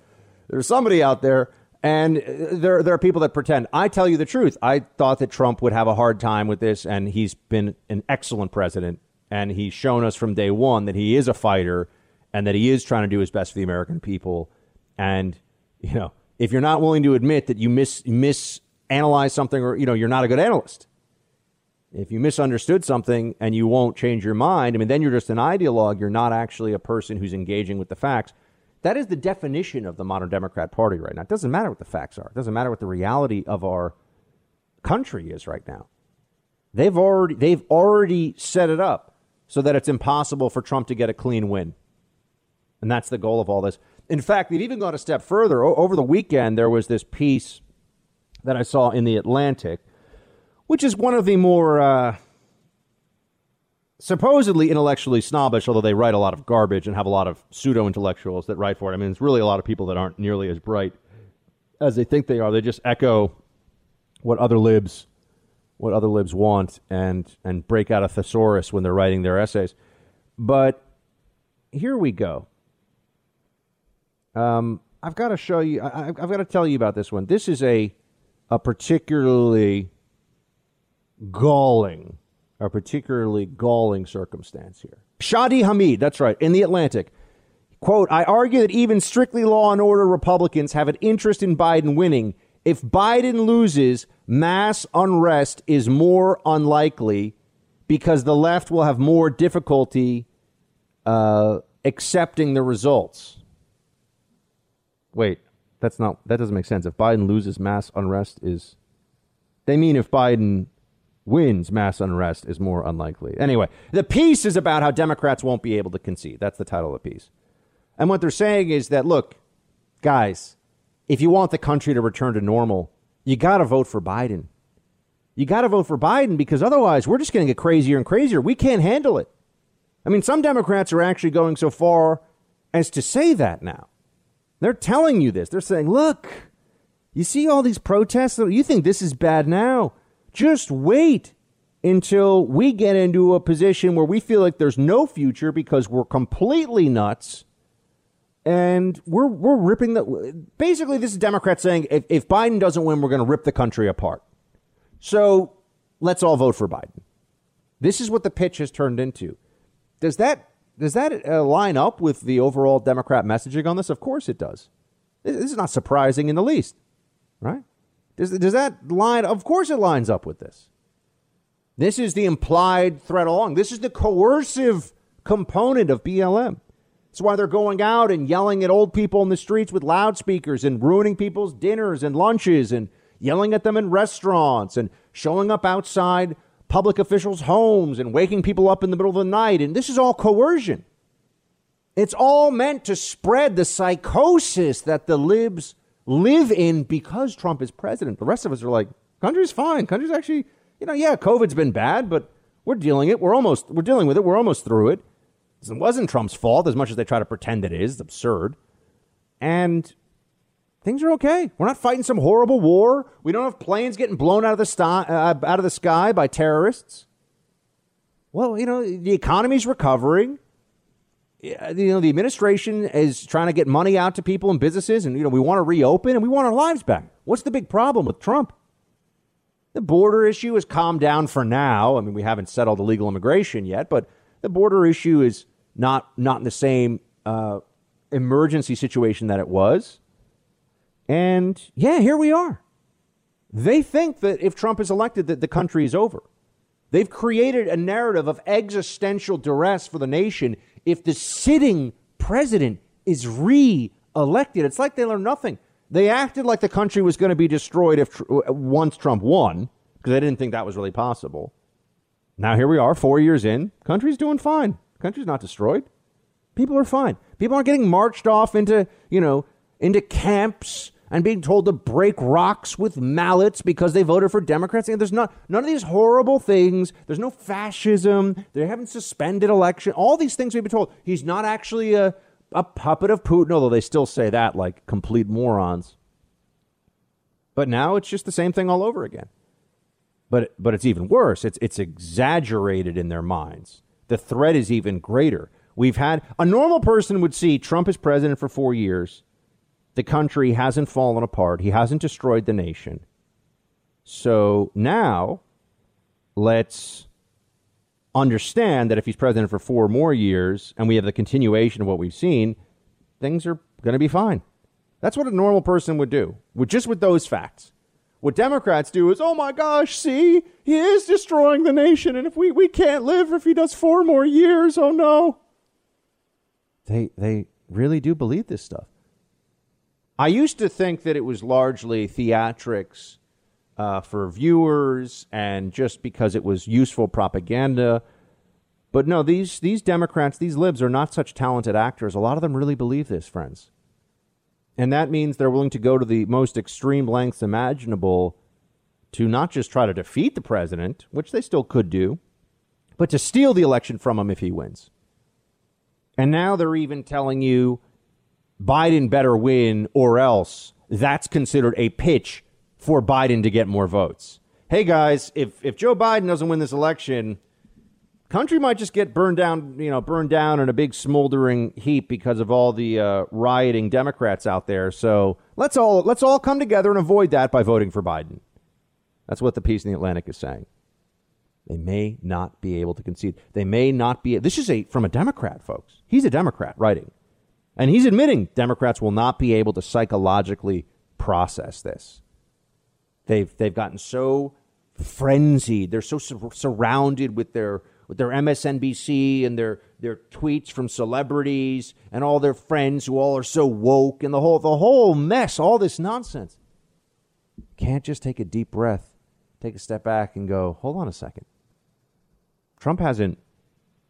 There's somebody out there, and there there are people that pretend. I tell you the truth. I thought that Trump would have a hard time with this, and he's been an excellent president, and he's shown us from day one that he is a fighter, and that he is trying to do his best for the American people. And you know, if you're not willing to admit that you miss misanalyze something, or you know, you're not a good analyst. If you misunderstood something and you won't change your mind, I mean, then you're just an ideologue. You're not actually a person who's engaging with the facts. That is the definition of the modern Democrat Party right now. It doesn't matter what the facts are. It doesn't matter what the reality of our country is right now. They've already they've already set it up so that it's impossible for Trump to get a clean win. And that's the goal of all this. In fact, they've even gone a step further. O- over the weekend, there was this piece that I saw in the Atlantic which is one of the more uh, supposedly intellectually snobbish, although they write a lot of garbage and have a lot of pseudo intellectuals that write for it. I mean, it's really a lot of people that aren't nearly as bright as they think they are. They just echo what other libs what other libs want and and break out a thesaurus when they're writing their essays. But here we go. Um, I've got to show you. I, I've got to tell you about this one. This is a a particularly galling, a particularly galling circumstance here. Shadi Hamid, that's right, in the Atlantic. Quote, I argue that even strictly law and order Republicans have an interest in Biden winning. If Biden loses, mass unrest is more unlikely because the left will have more difficulty uh, accepting the results. Wait, that's not that doesn't make sense. If Biden loses, mass unrest is. They mean if Biden wins, mass unrest is more unlikely. Anyway, the piece is about how Democrats won't be able to concede. That's the title of the piece. And what they're saying is that, look, guys, if you want the country to return to normal, you got to vote for Biden. You got to vote for Biden because otherwise we're just going to get crazier and crazier. We can't handle it. I mean, some Democrats are actually going so far as to say that now. They're telling you this. They're saying, look, you see all these protests? You think this is bad now. Just wait until we get into a position where we feel like there's no future because we're completely nuts and we're we're ripping the basically this is Democrats saying if, if Biden doesn't win, we're going to rip the country apart. So let's all vote for Biden. This is what the pitch has turned into. Does that does that uh, line up with the overall Democrat messaging on this? Of course it does. This is not surprising in the least, right? Does, does that line? Of course it lines up with this. This is the implied threat along. This is the coercive component of BLM. That's why they're going out and yelling at old people in the streets with loudspeakers and ruining people's dinners and lunches and yelling at them in restaurants and showing up outside public officials' homes and waking people up in the middle of the night. And this is all coercion. It's all meant to spread the psychosis that the libs live in because Trump is president. The rest of us are like, country's fine. Country's actually, you know, yeah, COVID's been bad, but we're dealing it. We're almost we're dealing with it. We're almost through it. It wasn't Trump's fault as much as they try to pretend it is. It's absurd. And things are okay. We're not fighting some horrible war. We don't have planes getting blown out of the sky, uh, out of the sky by terrorists. Well, you know, the economy's recovering you know, the administration is trying to get money out to people and businesses, and you know, we want to reopen and we want our lives back. What's the big problem with Trump? The border issue has calmed down for now. I mean, we haven't settled illegal immigration yet, but the border issue is not not in the same uh, emergency situation that it was. And yeah, here we are. They think that if Trump is elected, that the country is over. They've created a narrative of existential duress for the nation if the sitting president is re-elected. It's like they learned nothing. They acted like the country was going to be destroyed if once Trump won because they didn't think that was really possible. Now here we are, four years in. Country's doing fine. Country's not destroyed. People are fine. People aren't getting marched off into you know into camps and being told to break rocks with mallets because they voted for Democrats. And there's not none of these horrible things. There's no fascism. They haven't suspended election. All these things we've been told. He's not actually a a puppet of Putin, although they still say that like complete morons. But now it's just the same thing all over again. But but it's even worse. It's it's exaggerated in their minds. The threat is even greater. We've had a normal person would see Trump as president for 4 years. The country hasn't fallen apart. He hasn't destroyed the nation. So now let's understand that if he's president for 4 more years and we have the continuation of what we've seen, things are going to be fine. That's what a normal person would do, with just with those facts. What Democrats do is, oh my gosh, see, he is destroying the nation, and if we, we can't live if he does four more years, oh no. They they really do believe this stuff. I used to think that it was largely theatrics uh, for viewers and just because it was useful propaganda. But no, these these Democrats, these libs are not such talented actors. A lot of them really believe this, friends. And that means they're willing to go to the most extreme lengths imaginable to not just try to defeat the president, which they still could do, but to steal the election from him if he wins. And now they're even telling you Biden better win or else that's considered a pitch for Biden to get more votes. Hey guys, if if Joe Biden doesn't win this election, country might just get burned down, you know, burned down in a big smoldering heap because of all the uh, rioting Democrats out there. So let's all let's all come together and avoid that by voting for Biden. That's what the piece in the Atlantic is saying. They may not be able to concede. They may not be. This is a from a Democrat, folks. He's a Democrat writing, and he's admitting Democrats will not be able to psychologically process this. They've they've gotten so frenzied. They're so sur- surrounded with their with their MSNBC and their their tweets from celebrities and all their friends who all are so woke and the whole the whole mess, all this nonsense. Can't just take a deep breath, take a step back and go, "Hold on a second. Trump hasn't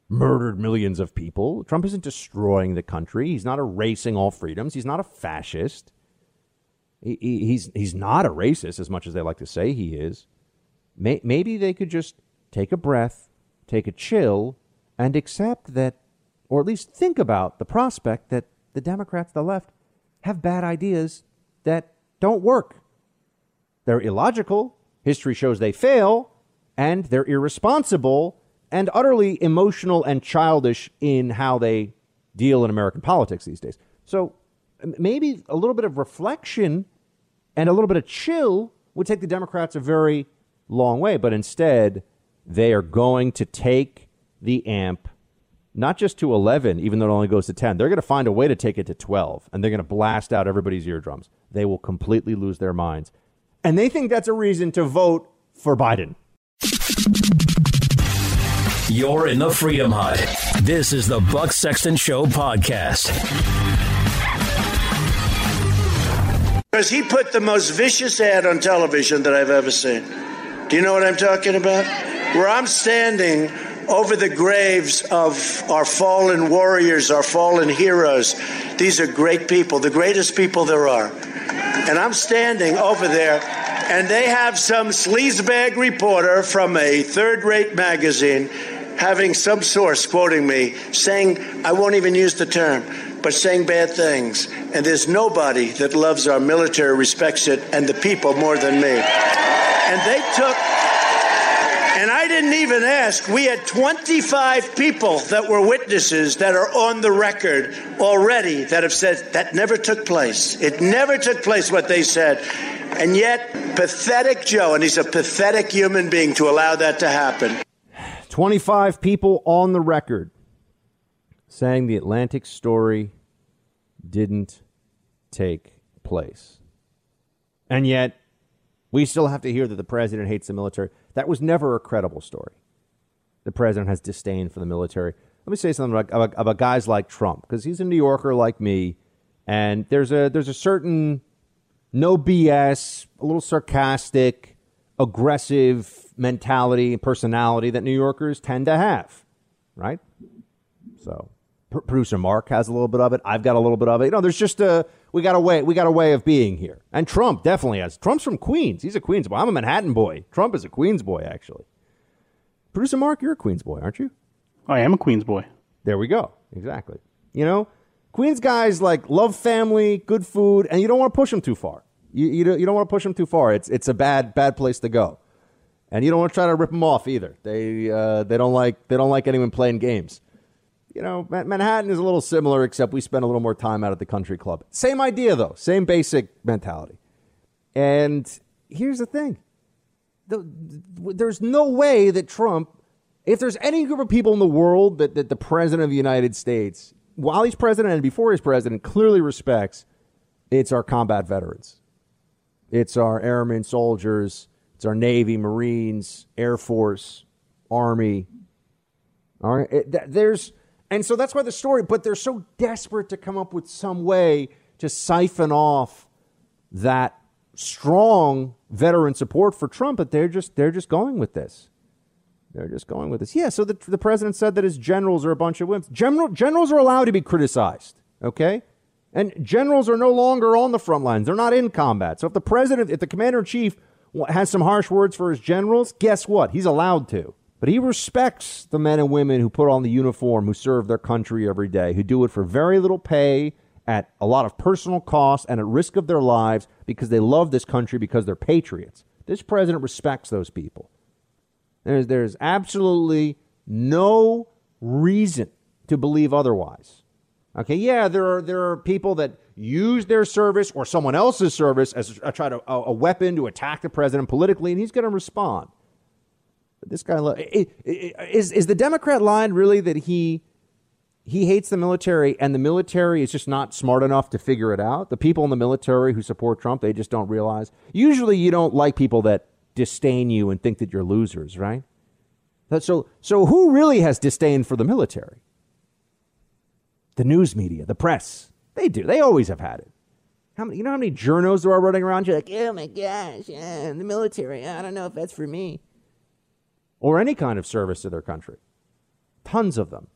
murdered millions of people. Trump isn't destroying the country. He's not erasing all freedoms. He's not a fascist. He, he, he's he's not a racist as much as they like to say he is. May, maybe they could just take a breath take a chill and accept that, or at least think about the prospect that the Democrats, the left, have bad ideas that don't work. They're illogical. History shows they fail, and they're irresponsible and utterly emotional and childish in how they deal in American politics these days. So maybe a little bit of reflection and a little bit of chill would take the Democrats a very long way. But instead, they are going to take the amp not just to 11, even though it only goes to 10. They're going to find a way to take it to 12, and they're going to blast out everybody's eardrums. They will completely lose their minds. And they think that's a reason to vote for Biden. You're in the Freedom Hut. This is the Buck Sexton Show podcast. Because he put the most vicious ad on television that I've ever seen. Do you know what I'm talking about? Where I'm standing over the graves of our fallen warriors, our fallen heroes. These are great people, the greatest people there are. And I'm standing over there, and they have some sleazebag reporter from a third rate magazine having some source quoting me saying, I won't even use the term, but saying bad things. And there's nobody that loves our military, respects it, and the people more than me. And they took and I didn't even ask. We had 25 people that were witnesses that are on the record already that have said that never took place. It never took place what they said. And yet, pathetic Joe, and he's a pathetic human being to allow that to happen. 25 people on the record saying the Atlantic story didn't take place. And yet, we still have to hear that the president hates the military. That was never a credible story. The president has disdain for the military. Let me say something about, about, about guys like Trump, because he's a New Yorker like me, and there's a there's a certain no BS, a little sarcastic, aggressive mentality and personality that New Yorkers tend to have, right? So, producer Mark has a little bit of it. I've got a little bit of it. You know, there's just a we got a way we got a way of being here. And Trump definitely has. Trump's from Queens. He's a Queens boy. I'm a Manhattan boy. Trump is a Queens boy, actually. Producer Mark, you're a Queens boy, aren't you? I am a Queens boy. There we go. Exactly. You know, Queens guys like love family, good food, and you don't want to push them too far. You, you, don't, you don't want to push them too far. It's, it's a bad, bad place to go. And you don't want to try to rip them off either. They, uh, they, don't like, they don't like anyone playing games. You know, Manhattan is a little similar, except we spend a little more time out at the country club. Same idea, though. Same basic mentality. And here's the thing the, there's no way that Trump, if there's any group of people in the world that, that the president of the United States, while he's president and before he's president, clearly respects, it's our combat veterans. It's our airmen, soldiers, it's our Navy, Marines, Air Force, Army. All right. It, there's and so that's why the story, but they're so desperate to come up with some way to siphon off that strong veteran support for Trump that they're just they're just going with this. They're just going with this. Yeah, so the, the president said that his generals are a bunch of wimps. General, generals are allowed to be criticized, okay? And generals are no longer on the front lines. They're not in combat. So if the president, if the commander in chief has some harsh words for his generals, guess what? He's allowed to. But he respects the men and women who put on the uniform, who serve their country every day, who do it for very little pay, at a lot of personal cost, and at risk of their lives because they love this country because they're patriots. This president respects those people. There's, there's absolutely no reason to believe otherwise. Okay, yeah, there are there are people that use their service or someone else's service as a, try to a, a weapon to attack the president politically, and he's going to respond. This guy is is the Democrat line really that he he hates the military and the military is just not smart enough to figure it out. The people in the military who support Trump, they just don't realize. Usually you don't like people that disdain you and think that you're losers, right? So so who really has disdain for the military? The news media, the press. They do. They always have had it. How many, you know how many journos there are running around? You're like, oh my gosh, yeah, the military. I don't know if that's for me or any kind of service to their country. Tons of them.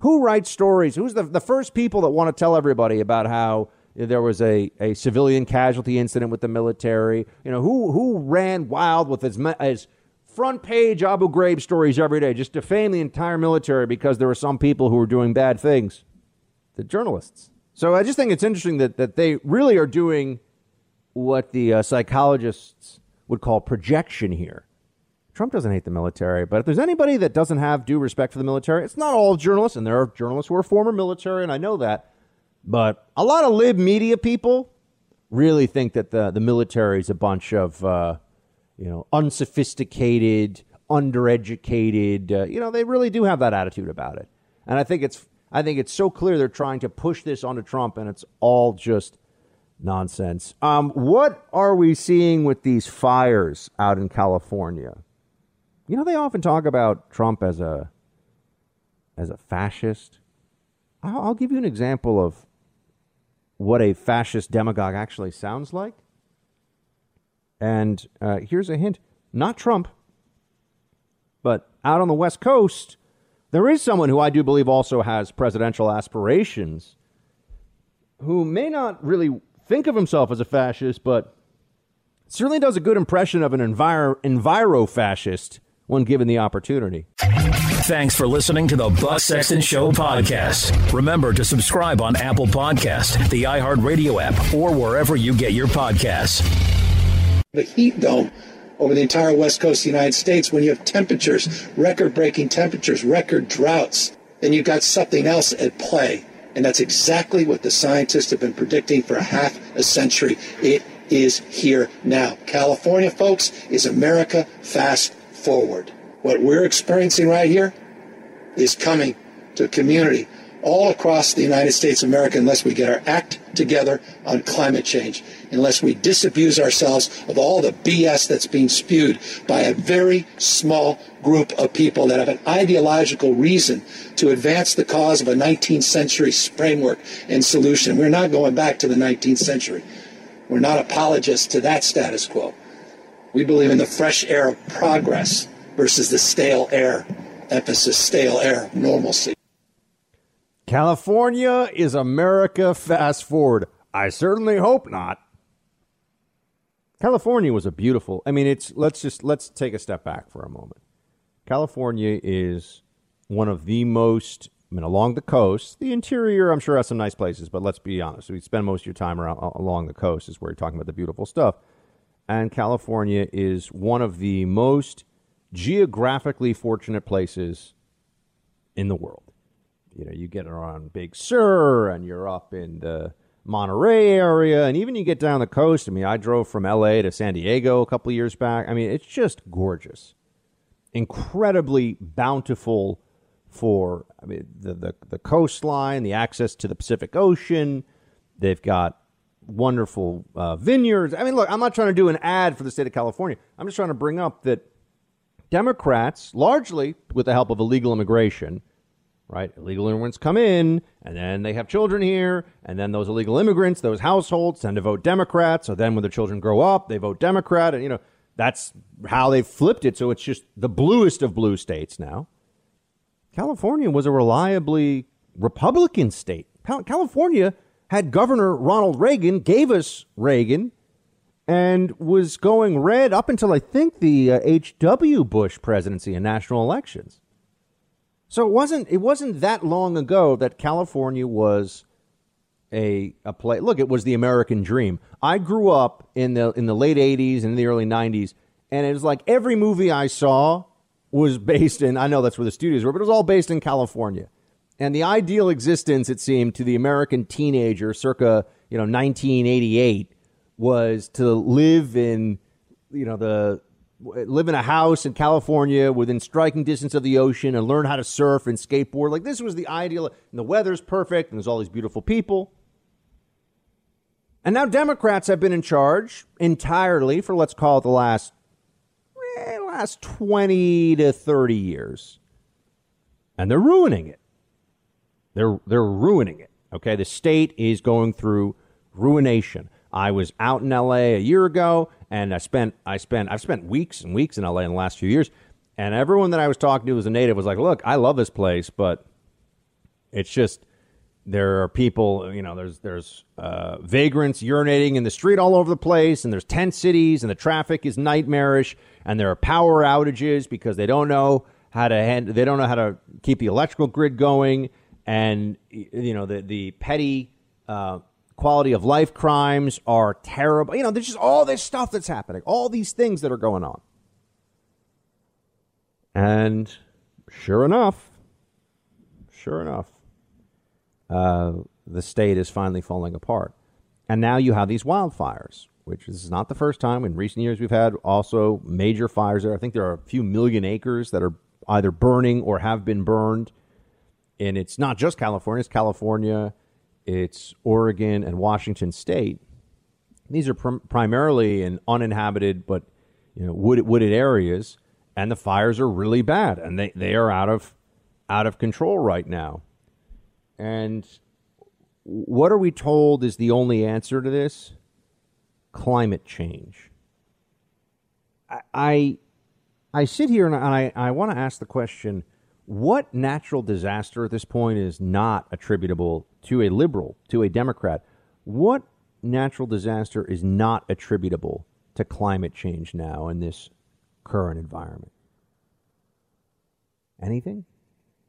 Who writes stories? Who's the, the first people that want to tell everybody about how there was a, a civilian casualty incident with the military? You know, who, who ran wild with his, his front page Abu Ghraib stories every day, just defame the entire military because there were some people who were doing bad things? The journalists. So I just think it's interesting that, that they really are doing what the uh, psychologists would call projection here. Trump doesn't hate the military, but if there's anybody that doesn't have due respect for the military, it's not all journalists, and there are journalists who are former military, and I know that. But a lot of lib media people really think that the, the military is a bunch of, uh, you know, unsophisticated, undereducated. Uh, you know, they really do have that attitude about it. And I think it's I think it's so clear they're trying to push this onto Trump, and it's all just nonsense. Um, what are we seeing with these fires out in California? You know, they often talk about Trump as a as a fascist. I'll, I'll give you an example of what a fascist demagogue actually sounds like. And uh, here's a hint: not Trump, but out on the West Coast, there is someone who I do believe also has presidential aspirations, who may not really think of himself as a fascist, but certainly does a good impression of an enviro, enviro fascist when given the opportunity. Thanks for listening to the Buck Sexton Show podcast. Remember to subscribe on Apple Podcast, the iHeartRadio app, or wherever you get your podcasts. The heat dome over the entire west coast of the United States, when you have temperatures, record-breaking temperatures, record droughts, then you've got something else at play. And that's exactly what the scientists have been predicting for a half a century. It is here now. California, folks, is America fast forward. What we're experiencing right here is coming to community all across the United States of America unless we get our act together on climate change, unless we disabuse ourselves of all the BS that's being spewed by a very small group of people that have an ideological reason to advance the cause of a 19th century framework and solution. We're not going back to the 19th century. We're not apologists to that status quo. We believe in the fresh air of progress versus the stale air, emphasis, stale air, normalcy. California is America fast forward. I certainly hope not. California was a beautiful. I mean, it's let's just let's take a step back for a moment. California is one of the most. I mean, along the coast, the interior, I'm sure has some nice places, but let's be honest. We spend most of your time around along the coast is where you're talking about the beautiful stuff. And California is one of the most geographically fortunate places in the world. You know, you get around Big Sur, and you're up in the Monterey area, and even you get down the coast. I mean, I drove from LA to San Diego a couple years back. I mean, it's just gorgeous, incredibly bountiful for I mean the, the the coastline, the access to the Pacific Ocean. They've got wonderful uh, vineyards. I mean, look, I'm not trying to do an ad for the state of California. I'm just trying to bring up that Democrats, largely with the help of illegal immigration, right? Illegal immigrants come in, and then they have children here, and then those illegal immigrants, those households tend to vote Democrat. So then when the children grow up, they vote Democrat, and you know that's how they flipped it. So it's just the bluest of blue states now. California was a reliably Republican state. California had Governor Ronald Reagan, gave us Reagan, and was going red up until I think the H.W. Uh, Bush presidency and national elections. So it wasn't it wasn't that long ago that California was a a place. Look, it was the American dream. I grew up in the in the late '80s and the early '90s, and it was like every movie I saw was based in. I know that's where the studios were, but it was all based in California. And the ideal existence, it seemed, to the American teenager, circa you know 1988, was to live in you know the live in a house in California within striking distance of the ocean and learn how to surf and skateboard. Like this was the ideal. And the weather's perfect, and there's all these beautiful people. And now Democrats have been in charge entirely for let's call it the last eh, last 20 to 30 years. And they're ruining it. They're they're ruining it. Okay, the state is going through ruination. I was out in LA a year ago and I spent I spent I've spent weeks and weeks in LA in the last few years, and everyone that I was talking to was a native was like, "Look, I love this place, but it's just." There are people, you know, there's there's uh, vagrants urinating in the street all over the place, and there's tent cities, and the traffic is nightmarish, and there are power outages because they don't know how to hand, they don't know how to keep the electrical grid going, and you know the the petty uh, quality of life crimes are terrible. You know, there's just all this stuff that's happening, all these things that are going on. And sure enough, sure enough, uh, the state is finally falling apart. And now you have these wildfires, which is not the first time. In recent years, we've had also major fires there. I think there are a few million acres that are either burning or have been burned. And it's not just California, it's California, it's Oregon and Washington State. These are prim- primarily in uninhabited but you know wooded, wooded areas, and the fires are really bad, and they, they are out of out of control right now. And what are we told is the only answer to this? Climate change. I I, I sit here and I, I want to ask the question what natural disaster at this point is not attributable to a liberal, to a Democrat? What natural disaster is not attributable to climate change now in this current environment? Anything?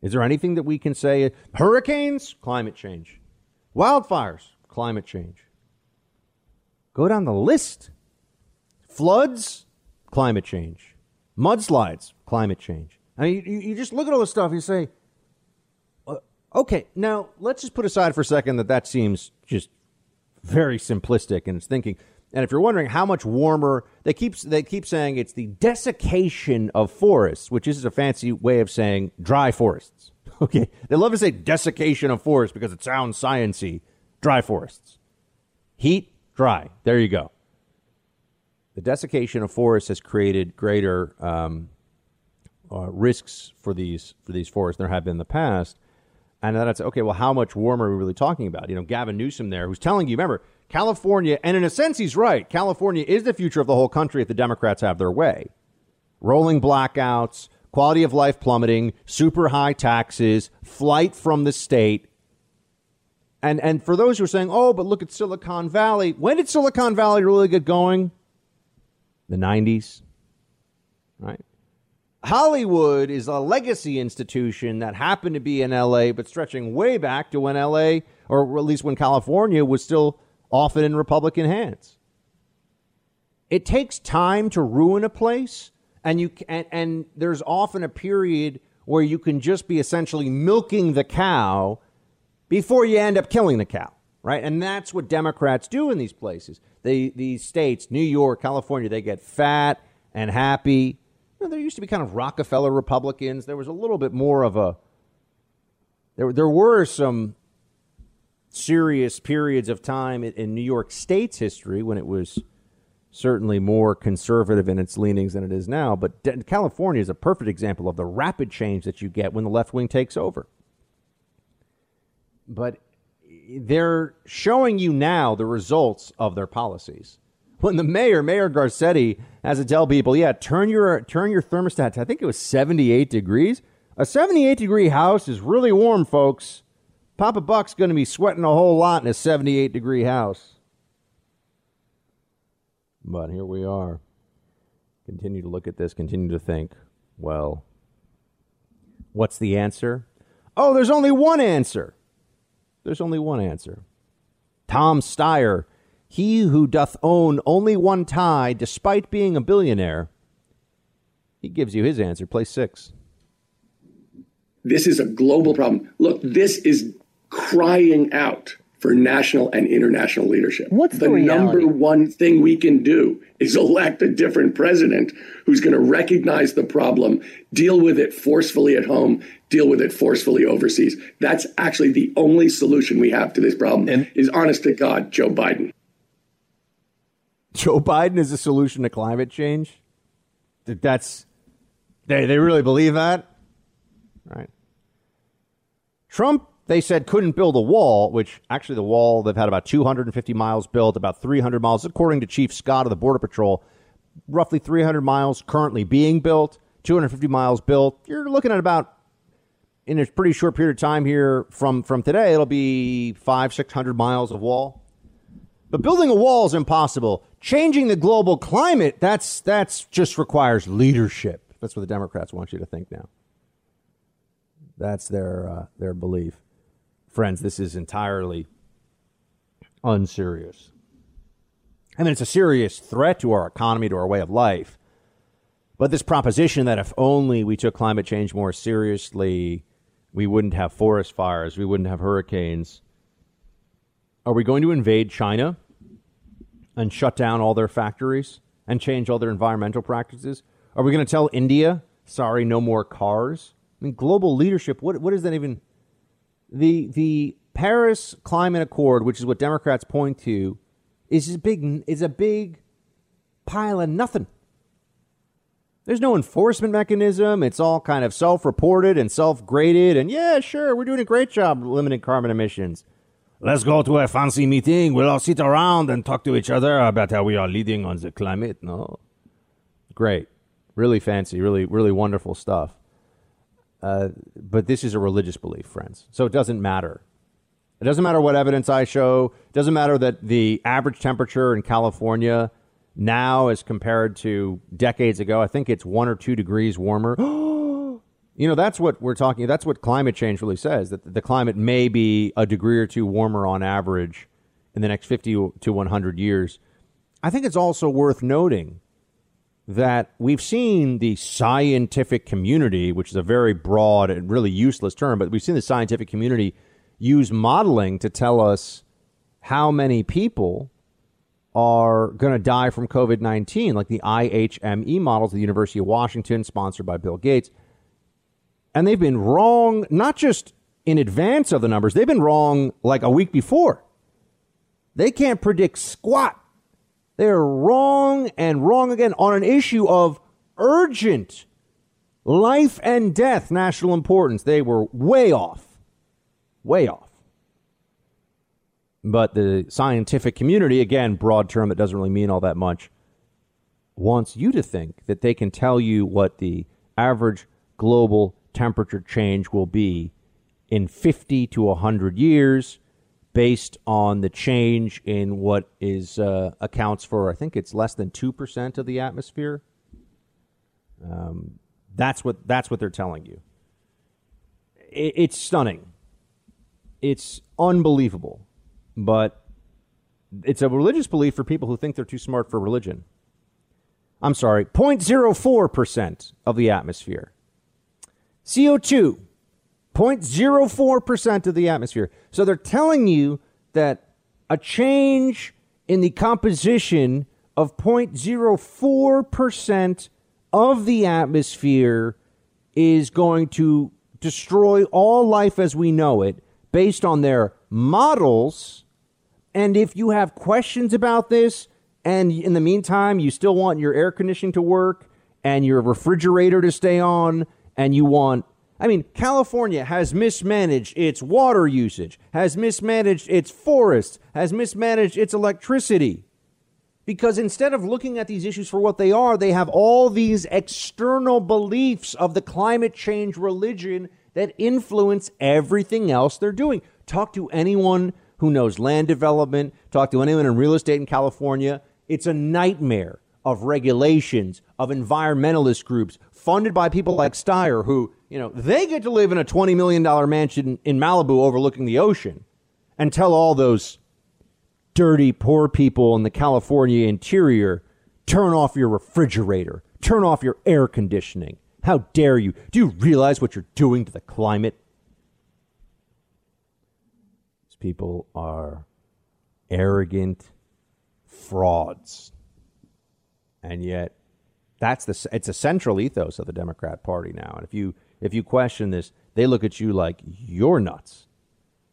Is there anything that we can say? Hurricanes, climate change. Wildfires, climate change. Go down the list. Floods, climate change. Mudslides, climate change. I mean, you, you just look at all this stuff. You say, uh, okay, now let's just put aside for a second that that seems just very simplistic in its thinking. And if you're wondering how much warmer, they keep they keep saying it's the desiccation of forests, which is a fancy way of saying dry forests. Okay, they love to say desiccation of forests because it sounds sciency. Dry forests, heat, dry. There you go. The desiccation of forests has created greater um, uh, risks for these for these forests there have been in the past. And then I'd say, okay, well, how much warmer are we really talking about? You know, Gavin Newsom there, who's telling you, remember, California, and in a sense, he's right. California is the future of the whole country if the Democrats have their way. Rolling blackouts, quality of life plummeting, super high taxes, flight from the state. And and for those who are saying, "Oh, but look at Silicon Valley." When did Silicon Valley really get going? The 90s. Right? Hollywood is a legacy institution that happened to be in LA but stretching way back to when LA or at least when California was still often in Republican hands. It takes time to ruin a place and you and, and there's often a period where you can just be essentially milking the cow before you end up killing the cow, right? And that's what Democrats do in these places. They, these states, New York, California, they get fat and happy. Know, there used to be kind of Rockefeller Republicans. There was a little bit more of a. There, there were some serious periods of time in, in New York State's history when it was certainly more conservative in its leanings than it is now. But California is a perfect example of the rapid change that you get when the left wing takes over but they're showing you now the results of their policies. When the mayor, Mayor Garcetti, has to tell people, yeah, turn your turn your thermostat. To, I think it was 78 degrees. A 78 degree house is really warm, folks. Papa Buck's going to be sweating a whole lot in a 78 degree house. But here we are. Continue to look at this, continue to think, well, what's the answer? Oh, there's only one answer. There's only one answer. Tom Steyer, he who doth own only one tie despite being a billionaire, he gives you his answer. Play six. This is a global problem. Look, this is crying out for national and international leadership. What's the, the number one thing we can do is elect a different president who's going to recognize the problem, deal with it forcefully at home, deal with it forcefully overseas. That's actually the only solution we have to this problem and, is honest to God, Joe Biden. Joe Biden is a solution to climate change? That's they they really believe that? Right. Trump they said couldn't build a wall, which actually the wall they've had about 250 miles built, about 300 miles, according to Chief Scott of the Border Patrol, roughly 300 miles currently being built, 250 miles built. You're looking at about in a pretty short period of time here from from today, it'll be five, six hundred miles of wall. But building a wall is impossible. Changing the global climate, that's that's just requires leadership. That's what the Democrats want you to think now. That's their uh, their belief friends, this is entirely unserious. I mean, it's a serious threat to our economy, to our way of life. But this proposition that if only we took climate change more seriously, we wouldn't have forest fires, we wouldn't have hurricanes. Are we going to invade China and shut down all their factories and change all their environmental practices? Are we going to tell India, sorry, no more cars? I mean, global leadership, what, what does that even the the Paris Climate Accord, which is what Democrats point to, is a big is a big pile of nothing. There's no enforcement mechanism. It's all kind of self-reported and self-graded. And yeah, sure, we're doing a great job limiting carbon emissions. Let's go to a fancy meeting. We'll all sit around and talk to each other about how we are leading on the climate. No, great, really fancy, really, really wonderful stuff. Uh, but this is a religious belief, friends. So it doesn't matter. It doesn't matter what evidence I show. It doesn't matter that the average temperature in California now, as compared to decades ago, I think it's one or two degrees warmer. you know, that's what we're talking. That's what climate change really says. That the climate may be a degree or two warmer on average in the next 50 to 100 years. I think it's also worth noting that we've seen the scientific community, which is a very broad and really useless term, but we've seen the scientific community use modeling to tell us how many people are going to die from COVID 19, like the IHME models of the University of Washington, sponsored by Bill Gates. And they've been wrong, not just in advance of the numbers, they've been wrong like a week before. They can't predict squat they're wrong and wrong again on an issue of urgent life and death national importance. They were way off. Way off. But the scientific community, again, broad term that doesn't really mean all that much, wants you to think that they can tell you what the average global temperature change will be in 50 to 100 years based on the change in what is uh, accounts for, I think it's less than 2% of the atmosphere. Um, that's what that's what they're telling you. It, it's stunning. It's unbelievable, but it's a religious belief for people who think they're too smart for religion. I'm sorry, 0.04% of the atmosphere. CO2, 0.04% of the atmosphere. So they're telling you that a change in the composition of 0.04% of the atmosphere is going to destroy all life as we know it based on their models. And if you have questions about this, and in the meantime, you still want your air conditioning to work and your refrigerator to stay on, and you want I mean, California has mismanaged its water usage, has mismanaged its forests, has mismanaged its electricity. Because instead of looking at these issues for what they are, they have all these external beliefs of the climate change religion that influence everything else they're doing. Talk to anyone who knows land development, talk to anyone in real estate in California. It's a nightmare of regulations, of environmentalist groups funded by people like Steyer, who, you know, they get to live in a $20 million mansion in Malibu overlooking the ocean and tell all those dirty, poor people in the California interior turn off your refrigerator, turn off your air conditioning. How dare you? Do you realize what you're doing to the climate? These people are arrogant frauds. And yet that's the it's a central ethos of the Democrat Party now. And if you if you question this, they look at you like you're nuts.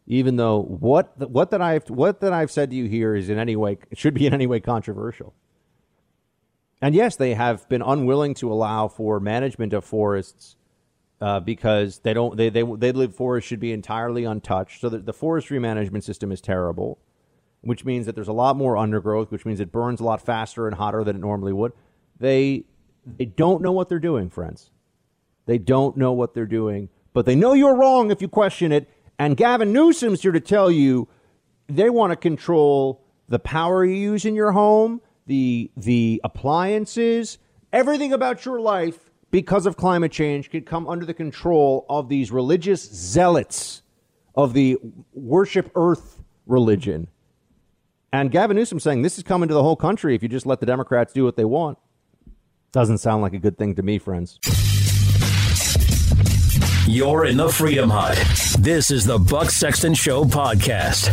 Even though what what that I've what that I've said to you here is in any way should be in any way controversial. And yes, they have been unwilling to allow for management of forests uh, because they don't they they they live forests should be entirely untouched. So the, the forestry management system is terrible, which means that there's a lot more undergrowth, which means it burns a lot faster and hotter than it normally would. They they don't know what they're doing, friends. They don't know what they're doing, but they know you're wrong if you question it. And Gavin Newsom's here to tell you they want to control the power you use in your home, the the appliances, everything about your life because of climate change could come under the control of these religious zealots of the worship earth religion. And Gavin Newsom saying this is coming to the whole country if you just let the Democrats do what they want. Doesn't sound like a good thing to me, friends. You're in the Freedom Hut. This is the Buck Sexton Show podcast.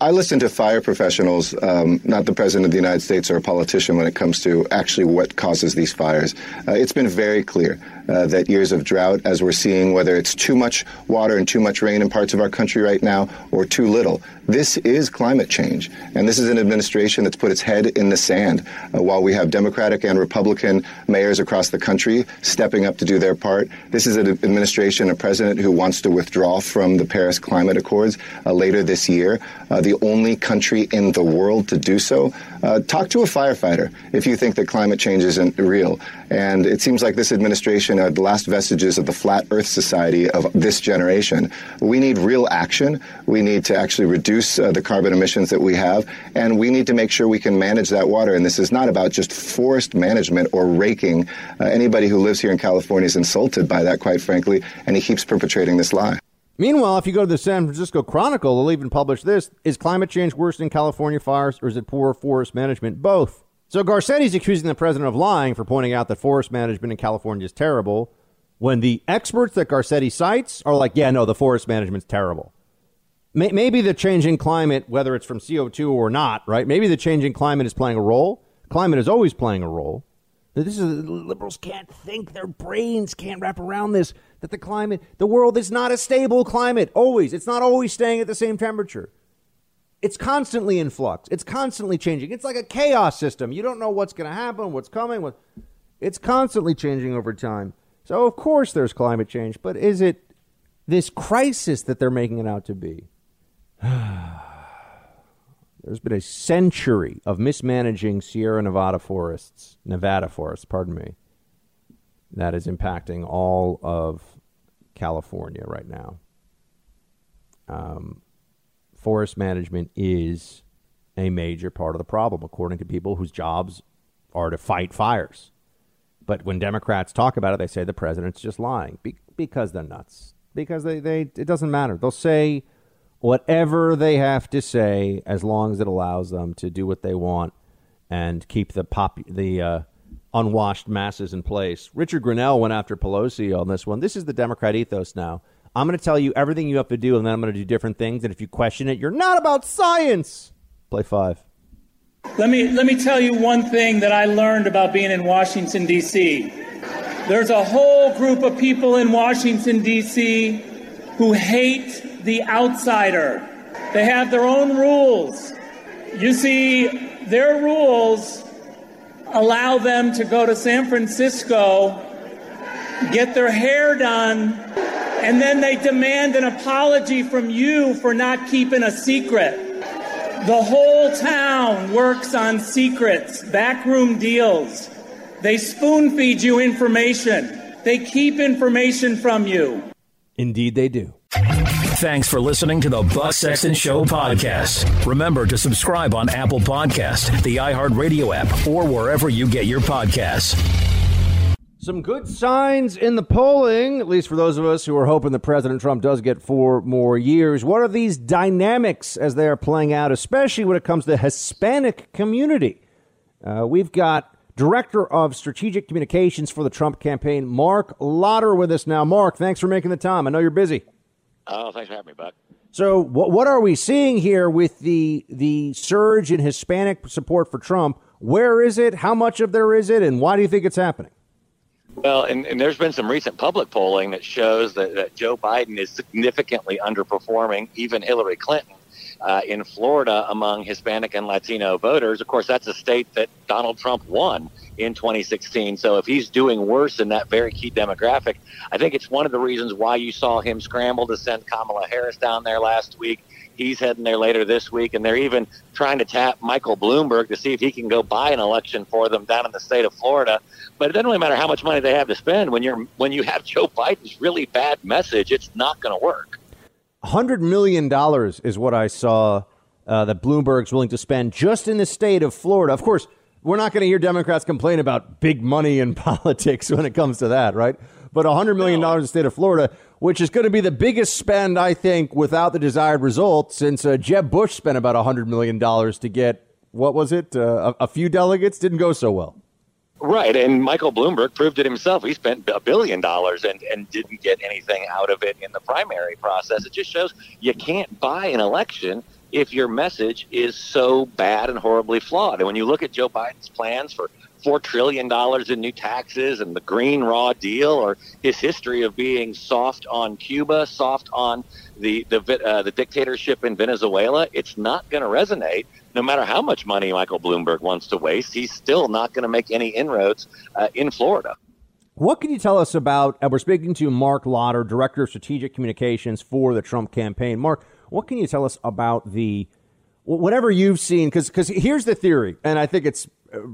I listen to fire professionals, um, not the president of the United States or a politician, when it comes to actually what causes these fires. Uh, it's been very clear uh, that years of drought, as we're seeing, whether it's too much water and too much rain in parts of our country right now or too little, this is climate change. And this is an administration that's put its head in the sand. Uh, while we have Democratic and Republican mayors across the country stepping up to do their part, this is an administration, a president who wants to withdraw from the Paris Climate Accords uh, later this year. Uh, the only country in the world to do so. Uh, talk to a firefighter if you think that climate change isn't real. And it seems like this administration are the last vestiges of the flat earth society of this generation. We need real action. We need to actually reduce uh, the carbon emissions that we have, and we need to make sure we can manage that water. And this is not about just forest management or raking. Uh, anybody who lives here in California is insulted by that, quite frankly, and he keeps perpetrating this lie. Meanwhile, if you go to the San Francisco Chronicle, they'll even publish this Is climate change worse than California fires, or is it poor forest management? Both. So Garcetti's accusing the president of lying for pointing out that forest management in California is terrible, when the experts that Garcetti cites are like, yeah, no, the forest management's terrible. Maybe the changing climate, whether it's from CO2 or not, right? Maybe the changing climate is playing a role. Climate is always playing a role. This is liberals can't think; their brains can't wrap around this. That the climate, the world is not a stable climate. Always, it's not always staying at the same temperature. It's constantly in flux. It's constantly changing. It's like a chaos system. You don't know what's going to happen, what's coming. What it's constantly changing over time. So of course there's climate change, but is it this crisis that they're making it out to be? There's been a century of mismanaging Sierra Nevada forests, Nevada forests, pardon me, that is impacting all of California right now. um, forest management is a major part of the problem, according to people whose jobs are to fight fires. But when Democrats talk about it, they say the president's just lying be- because they're nuts. Because they, they it doesn't matter. They'll say whatever they have to say as long as it allows them to do what they want and keep the pop the uh, unwashed masses in place. Richard Grenell went after Pelosi on this one. This is the Democrat ethos now. I'm going to tell you everything you have to do, and then I'm going to do different things. And if you question it, you're not about science. Play five. Let me let me tell you one thing that I learned about being in Washington D.C. There's a whole group of people in Washington D.C. who hate the outsider. They have their own rules. You see, their rules allow them to go to San Francisco, get their hair done, and then they demand an apology from you for not keeping a secret. The whole town works on secrets, backroom deals. They spoon feed you information. They keep information from you. Indeed, they do. Thanks for listening to the Buck Sexton Show podcast. Remember to subscribe on Apple Podcast, the iHeartRadio app, or wherever you get your podcasts. Some good signs in the polling, at least for those of us who are hoping that President Trump does get four more years. What are these dynamics as they are playing out, especially when it comes to the Hispanic community? Uh, we've got Director of Strategic Communications for the Trump campaign, Marc Lotter, with us now. Mark, thanks for making the time. I know you're busy. Oh, thanks for having me, Buck. So, what what are we seeing here with the the surge in Hispanic support for Trump? Where is it? How much of there is it? And why do you think it's happening? Well, and, and there's been some recent public polling that shows that, that Joe Biden is significantly underperforming even Hillary Clinton uh, in Florida among Hispanic and Latino voters. Of course, that's a state that Donald Trump won in 2016. So if he's doing worse in that very key demographic, I think it's one of the reasons why you saw him scramble to send Kamala Harris down there last week. He's heading there later this week, and they're even trying to tap Michael Bloomberg to see if he can go buy an election for them down in the state of Florida. But it doesn't really matter how much money they have to spend when you're when you have Joe Biden's really bad message. It's not going to work. $100 million is what I saw uh, that Bloomberg's willing to spend just in the state of Florida. Of course, we're not going to hear Democrats complain about big money in politics when it comes to that, right? But $100 million in the state of Florida, which is going to be the biggest spend, I think, without the desired result, since uh, Jeb Bush spent about $100 million to get, what was it, uh, a, a few delegates? Didn't go so well. Right, and Michael Bloomberg proved it himself. He spent a billion dollars and, and didn't get anything out of it in the primary process. It just shows you can't buy an election if your message is so bad and horribly flawed. And when you look at Joe Biden's plans for four trillion dollars in new taxes and the green raw deal, or his history of being soft on Cuba, soft on the the uh, the dictatorship in Venezuela, it's not going to resonate no matter how much money Michael Bloomberg wants to waste, he's still not going to make any inroads uh, in Florida. What can you tell us about? Uh, we're speaking to Marc Lotter, Director of Strategic Communications for the Trump campaign. Mark, what can you tell us about the whatever you've seen? Because here's the theory, and I think it's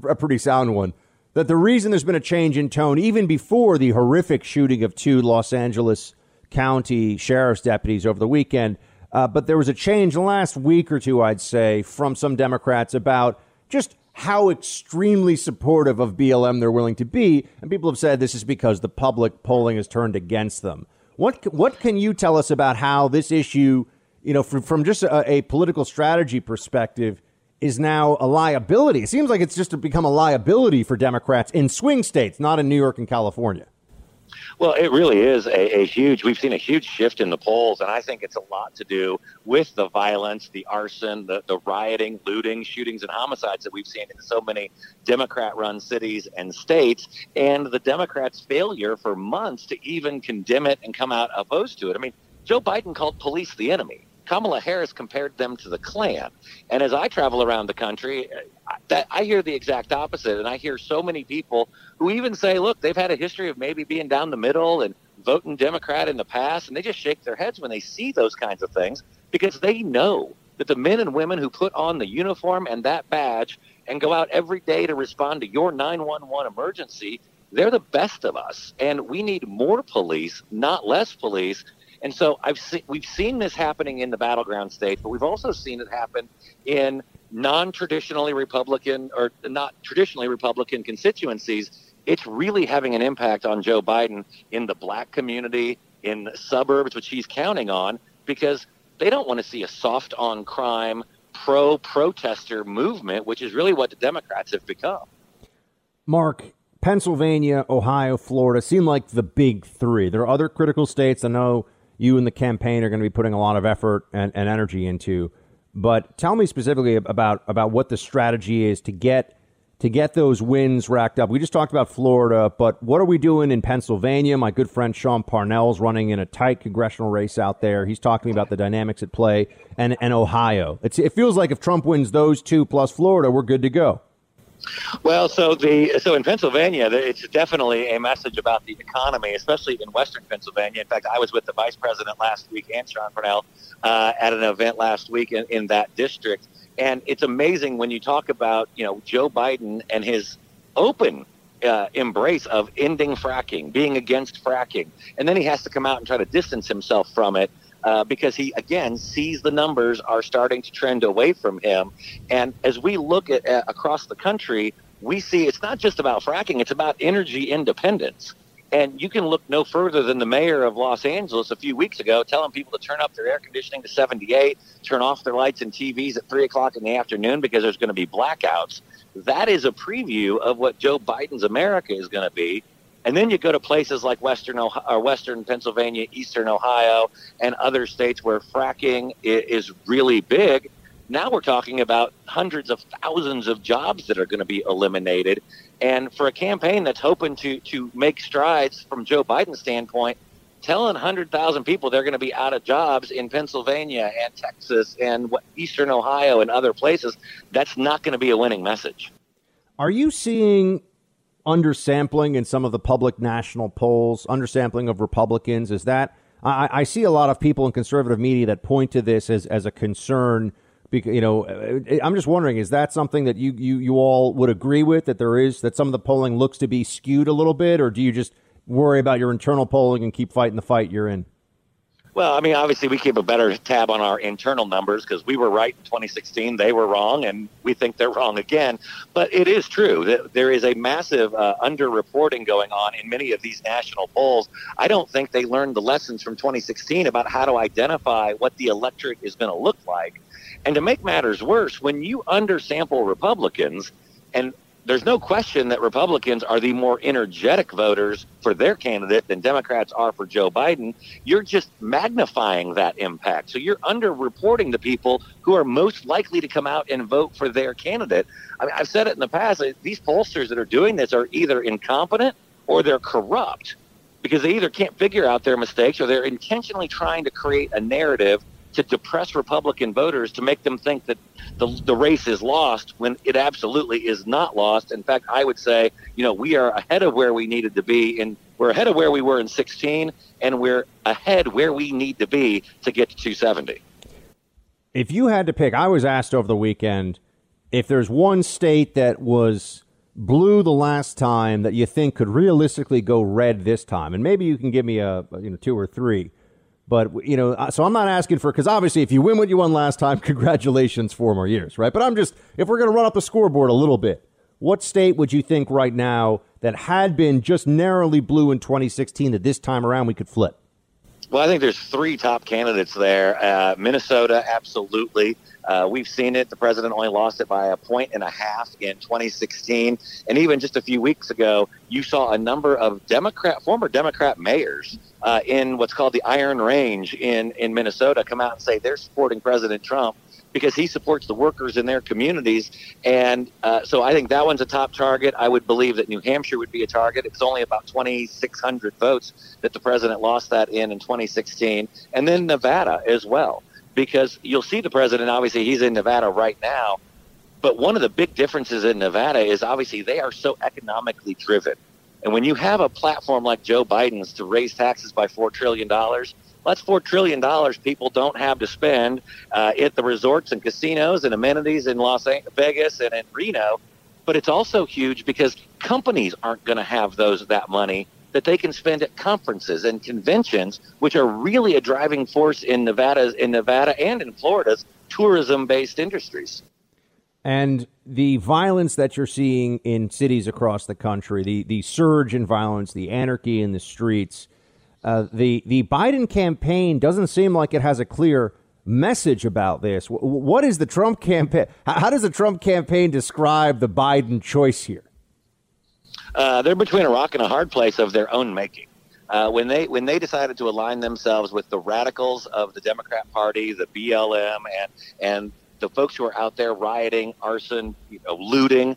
a pretty sound one. That the reason there's been a change in tone, even before the horrific shooting of two Los Angeles County sheriff's deputies over the weekend, uh, but there was a change last week or two, I'd say, from some Democrats about just how extremely supportive of BLM they're willing to be. And people have said this is because the public polling has turned against them. What, what can you tell us about how this issue, you know, from, from just a, a political strategy perspective, is now a liability? It seems like it's just become a liability for Democrats in swing states, not in New York and California. Well, it really is a, a, huge, we've seen a huge shift in the polls, and I think it's a lot to do with the violence, the arson, the, the rioting, looting, shootings, and homicides that we've seen in so many Democrat run cities and states, and the Democrats' failure for months to even condemn it and come out opposed to it. I mean, Joe Biden called police the enemy. Kamala Harris compared them to the Klan. And as I travel around the country, that I hear the exact opposite. And I hear so many people who even say, look, they've had a history of maybe being down the middle and voting Democrat in the past. And they just shake their heads when they see those kinds of things because they know that the men and women who put on the uniform and that badge and go out every day to respond to your 911 emergency, they're the best of us. And we need more police, not less police. And so I've se- we've seen this happening in the battleground states, but we've also seen it happen in non-traditionally Republican or not traditionally Republican constituencies. It's really having an impact on Joe Biden in the black community, in the suburbs, which he's counting on, because they don't want to see a soft on crime, pro protester movement, which is really what the Democrats have become. Mark, Pennsylvania, Ohio, Florida seem like the big three. There are other critical states I know you and the campaign are going to be putting a lot of effort and, and energy into. But tell me specifically about, about what the strategy is to get to get those wins racked up. We just talked about Florida, but what are we doing in Pennsylvania? My good friend Sean Parnell's running in a tight congressional race out there. He's talking about the dynamics at play, and, and Ohio. It's, it feels like if Trump wins those two plus Florida, we're good to go. Well, so the so in Pennsylvania, it's definitely a message about the economy, especially in Western Pennsylvania. In fact, I was with the vice president last week and Sean Parnell uh, at an event last week in, in that district, and it's amazing when you talk about you know Joe Biden and his open uh, embrace of ending fracking, being against fracking, and then he has to come out and try to distance himself from it uh, because he again sees the numbers are starting to trend away from him. And as we look at uh, across the country, we see it's not just about fracking; it's about energy independence. And you can look no further than the mayor of Los Angeles a few weeks ago telling people to turn up their air conditioning to 78, turn off their lights and TVs at 3 o'clock in the afternoon because there's going to be blackouts. That is a preview of what Joe Biden's America is going to be. And then you go to places like Western Ohio, or Western Pennsylvania, Eastern Ohio, and other states where fracking is really big. Now we're talking about hundreds of thousands of jobs that are going to be eliminated. And for a campaign that's hoping to, to make strides from Joe Biden's standpoint, telling 100,000 people they're going to be out of jobs in Pennsylvania and Texas and Eastern Ohio and other places, that's not going to be a winning message. Are you seeing undersampling in some of the public national polls, undersampling of Republicans? Is that I, I see a lot of people in conservative media that point to this as, as a concern because you know eh, eh, i'm just wondering is that something that you, you you all would agree with that there is that some of the polling looks to be skewed a little bit or do you just worry about your internal polling and keep fighting the fight you're in well, I mean, obviously, we keep a better tab on our internal numbers because we were right in 2016. They were wrong, and we think they're wrong again. But it is true that there is a massive uh, underreporting going on in many of these national polls. I don't think they learned the lessons from 2016 about how to identify what the electorate is going to look like. And to make matters worse, when you undersample Republicans, and there's no question that Republicans are the more energetic voters for their candidate than Democrats are for Joe Biden, you're just magnifying that impact. So you're underreporting the people who are most likely to come out and vote for their candidate. I mean, I've said it in the past, these pollsters that are doing this are either incompetent or they're corrupt because they either can't figure out their mistakes or they're intentionally trying to create a narrative to depress Republican voters to make them think that the, the race is lost when it absolutely is not lost. In fact, I would say, you know, we are ahead of where we needed to be, and we're ahead of where we were in 16, and we're ahead where we need to be to get to 270. If you had to pick, I was asked over the weekend if there's one state that was blue the last time that you think could realistically go red this time, and maybe you can give me a you know two or three. But you know, so I'm not asking for because obviously, if you win what you won last time, congratulations, four more years, right? But I'm just if we're going to run up the scoreboard a little bit, what state would you think right now that had been just narrowly blue in 2016 that this time around we could flip? Well, I think there's three top candidates there. Uh, Minnesota, absolutely. Uh, we've seen it. The president only lost it by a point and a half in 2016. And even just a few weeks ago, you saw a number of Democrat, former Democrat mayors uh, in what's called the Iron Range in, in Minnesota come out and say they're supporting President Trump because he supports the workers in their communities. And uh, so I think that one's a top target. I would believe that New Hampshire would be a target. It was only about 2,600 votes that the president lost that in in 2016. And then Nevada as well, because you'll see the president, obviously, he's in Nevada right now. But one of the big differences in Nevada is obviously they are so economically driven. And when you have a platform like Joe Biden's to raise taxes by $4 trillion, that's four trillion dollars people don't have to spend uh, at the resorts and casinos and amenities in Las Vegas and in Reno. But it's also huge because companies aren't going to have those that money that they can spend at conferences and conventions, which are really a driving force in Nevada, in Nevada and in Florida's tourism-based industries. And the violence that you're seeing in cities across the country, the, the surge in violence, the anarchy in the streets, uh, the the Biden campaign doesn't seem like it has a clear message about this. What is the Trump campaign? How does the Trump campaign describe the Biden choice here? Uh, they're between a rock and a hard place of their own making. Uh, when they when they decided to align themselves with the radicals of the Democrat Party, the BLM, and and the folks who are out there rioting, arson, you know, looting,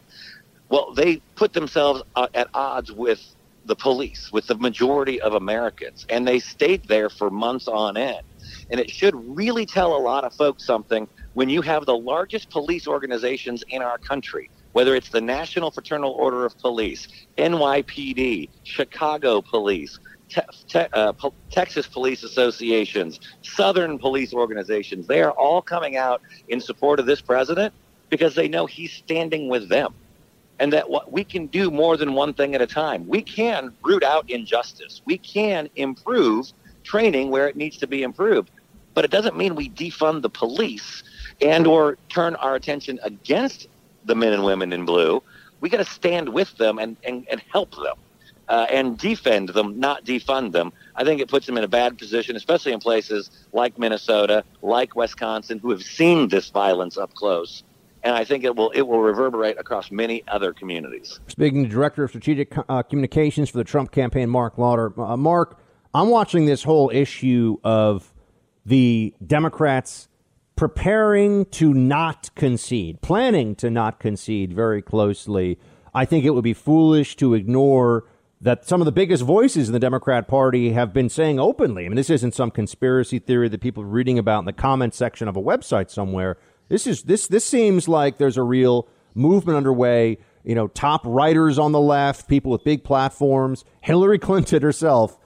well, they put themselves uh, at odds with the police, with the majority of Americans, and they stayed there for months on end. And it should really tell a lot of folks something when you have the largest police organizations in our country, whether it's the National Fraternal Order of Police, NYPD, Chicago Police, te- te- uh, po- Texas Police Associations, Southern police organizations, they are all coming out in support of this president because they know he's standing with them and that what we can do more than one thing at a time. We can root out injustice. We can improve training where it needs to be improved. But it doesn't mean we defund the police and or turn our attention against the men and women in blue. We got to stand with them and, and, and help them uh, and defend them, not defund them. I think it puts them in a bad position, especially in places like Minnesota, like Wisconsin, who have seen this violence up close and I think it will it will reverberate across many other communities. Speaking to Director of Strategic uh, Communications for the Trump campaign, Marc Lotter. Uh, Mark, I'm watching this whole issue of the Democrats preparing to not concede, planning to not concede very closely. I think it would be foolish to ignore that some of the biggest voices in the Democrat Party have been saying openly. I mean, this isn't some conspiracy theory that people are reading about in the comment section of a website somewhere. This is this this seems like there's a real movement underway. You know, top writers on the left, people with big platforms, Hillary Clinton herself.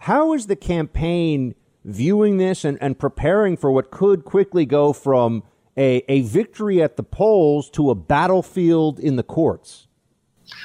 How is the campaign viewing this and, and preparing for what could quickly go from a, a victory at the polls to a battlefield in the courts?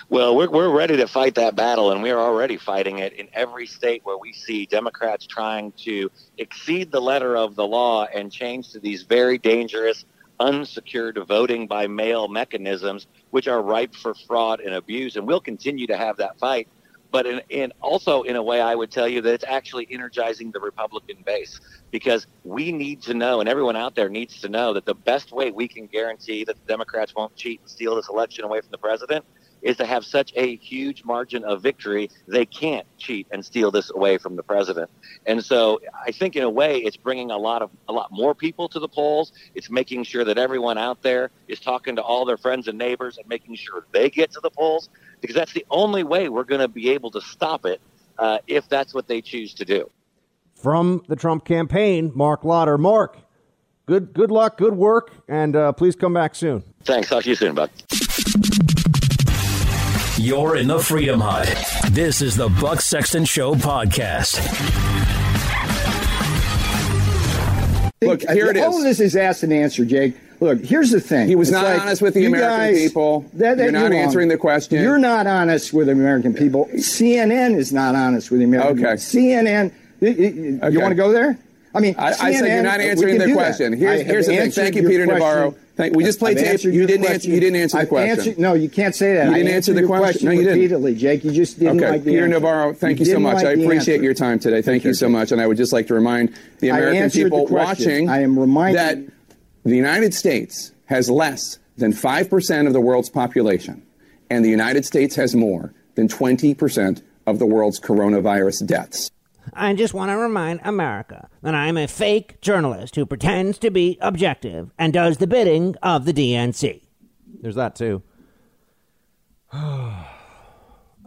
Well, we're, we're ready to fight that battle, and we are already fighting it in every state where we see Democrats trying to exceed the letter of the law and change to these very dangerous unsecured voting by mail mechanisms, which are ripe for fraud and abuse. And we'll continue to have that fight. But in, in also in a way, I would tell you that it's actually energizing the Republican base because we need to know, and everyone out there needs to know, that the best way we can guarantee that the Democrats won't cheat and steal this election away from the president is to have such a huge margin of victory they can't cheat and steal this away from the president. And so I think in a way it's bringing a lot of a lot more people to the polls. It's making sure that everyone out there is talking to all their friends and neighbors and making sure they get to the polls because that's the only way we're going to be able to stop it uh, if that's what they choose to do. From the Trump campaign, Marc Lotter. Mark, good good luck, good work, and uh, please come back soon. Thanks. Talk to you soon, Buck. You're in the Freedom Hut. This is the Buck Sexton Show podcast. Look, here it is. All of this is asked and answered, Jake. Look, here's the thing. He was it's not like, honest with the American guys, people. That, that, you're not you're answering the question. You're not honest with the American people. CNN is not honest with the American people. okay. people. CNN. You, okay. want to go there? I mean, I, CNN, I said you're not answering the question. Here's, here's the thing. Thank you, Peter question. Navarro. Thank, we just played tape. You didn't answer. You didn't answer the I've question. Answered, no, you can't say that. You didn't answer the question. No, you didn't. Repeatedly, Jake. You just didn't okay. like the Peter answer. Navarro, thank you, you so much. Like I appreciate your time today. Thank you so much. And I would just like to remind the American people the watching I am that the United States has less than five percent of the world's population, and the United States has more than twenty percent of the world's coronavirus deaths. I just want to remind America that I'm a fake journalist who pretends to be objective and does the bidding of the DNC. There's that too. how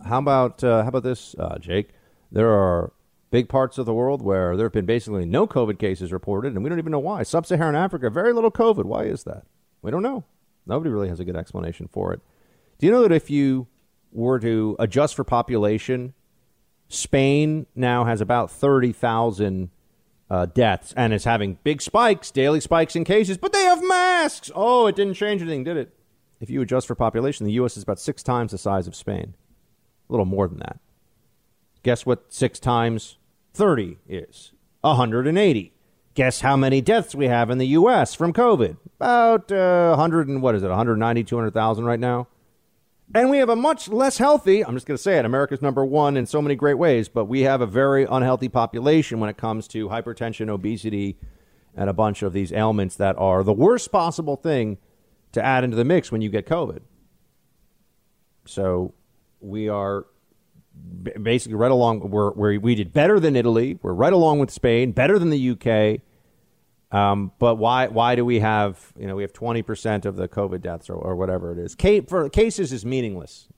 about uh, how about this, uh, Jake? There are big parts of the world where there have been basically no COVID cases reported, and we don't even know why. Sub-Saharan Africa, very little COVID. Why is that? We don't know. Nobody really has a good explanation for it. Do you know that if you were to adjust for population Spain now has about 30,000 uh, deaths and is having big spikes, daily spikes in cases, but they have masks. Oh, it didn't change anything, did it? If you adjust for population, the U.S. is about six times the size of Spain, a little more than that. Guess what 6 times 30 is? 180. Guess how many deaths we have in the U.S. from COVID? About uh, 100 and what is it, 190, 200,000 right now? And we have a much less healthy, I'm just going to say it, America's number one in so many great ways, but we have a very unhealthy population when it comes to hypertension, obesity, and a bunch of these ailments that are the worst possible thing to add into the mix when you get COVID. So we are basically right along where, where we did better than Italy. We're right along with Spain, better than the UK. Um, but why why do we have you know we have twenty percent of the COVID deaths or, or whatever it is? Case, for cases is meaningless.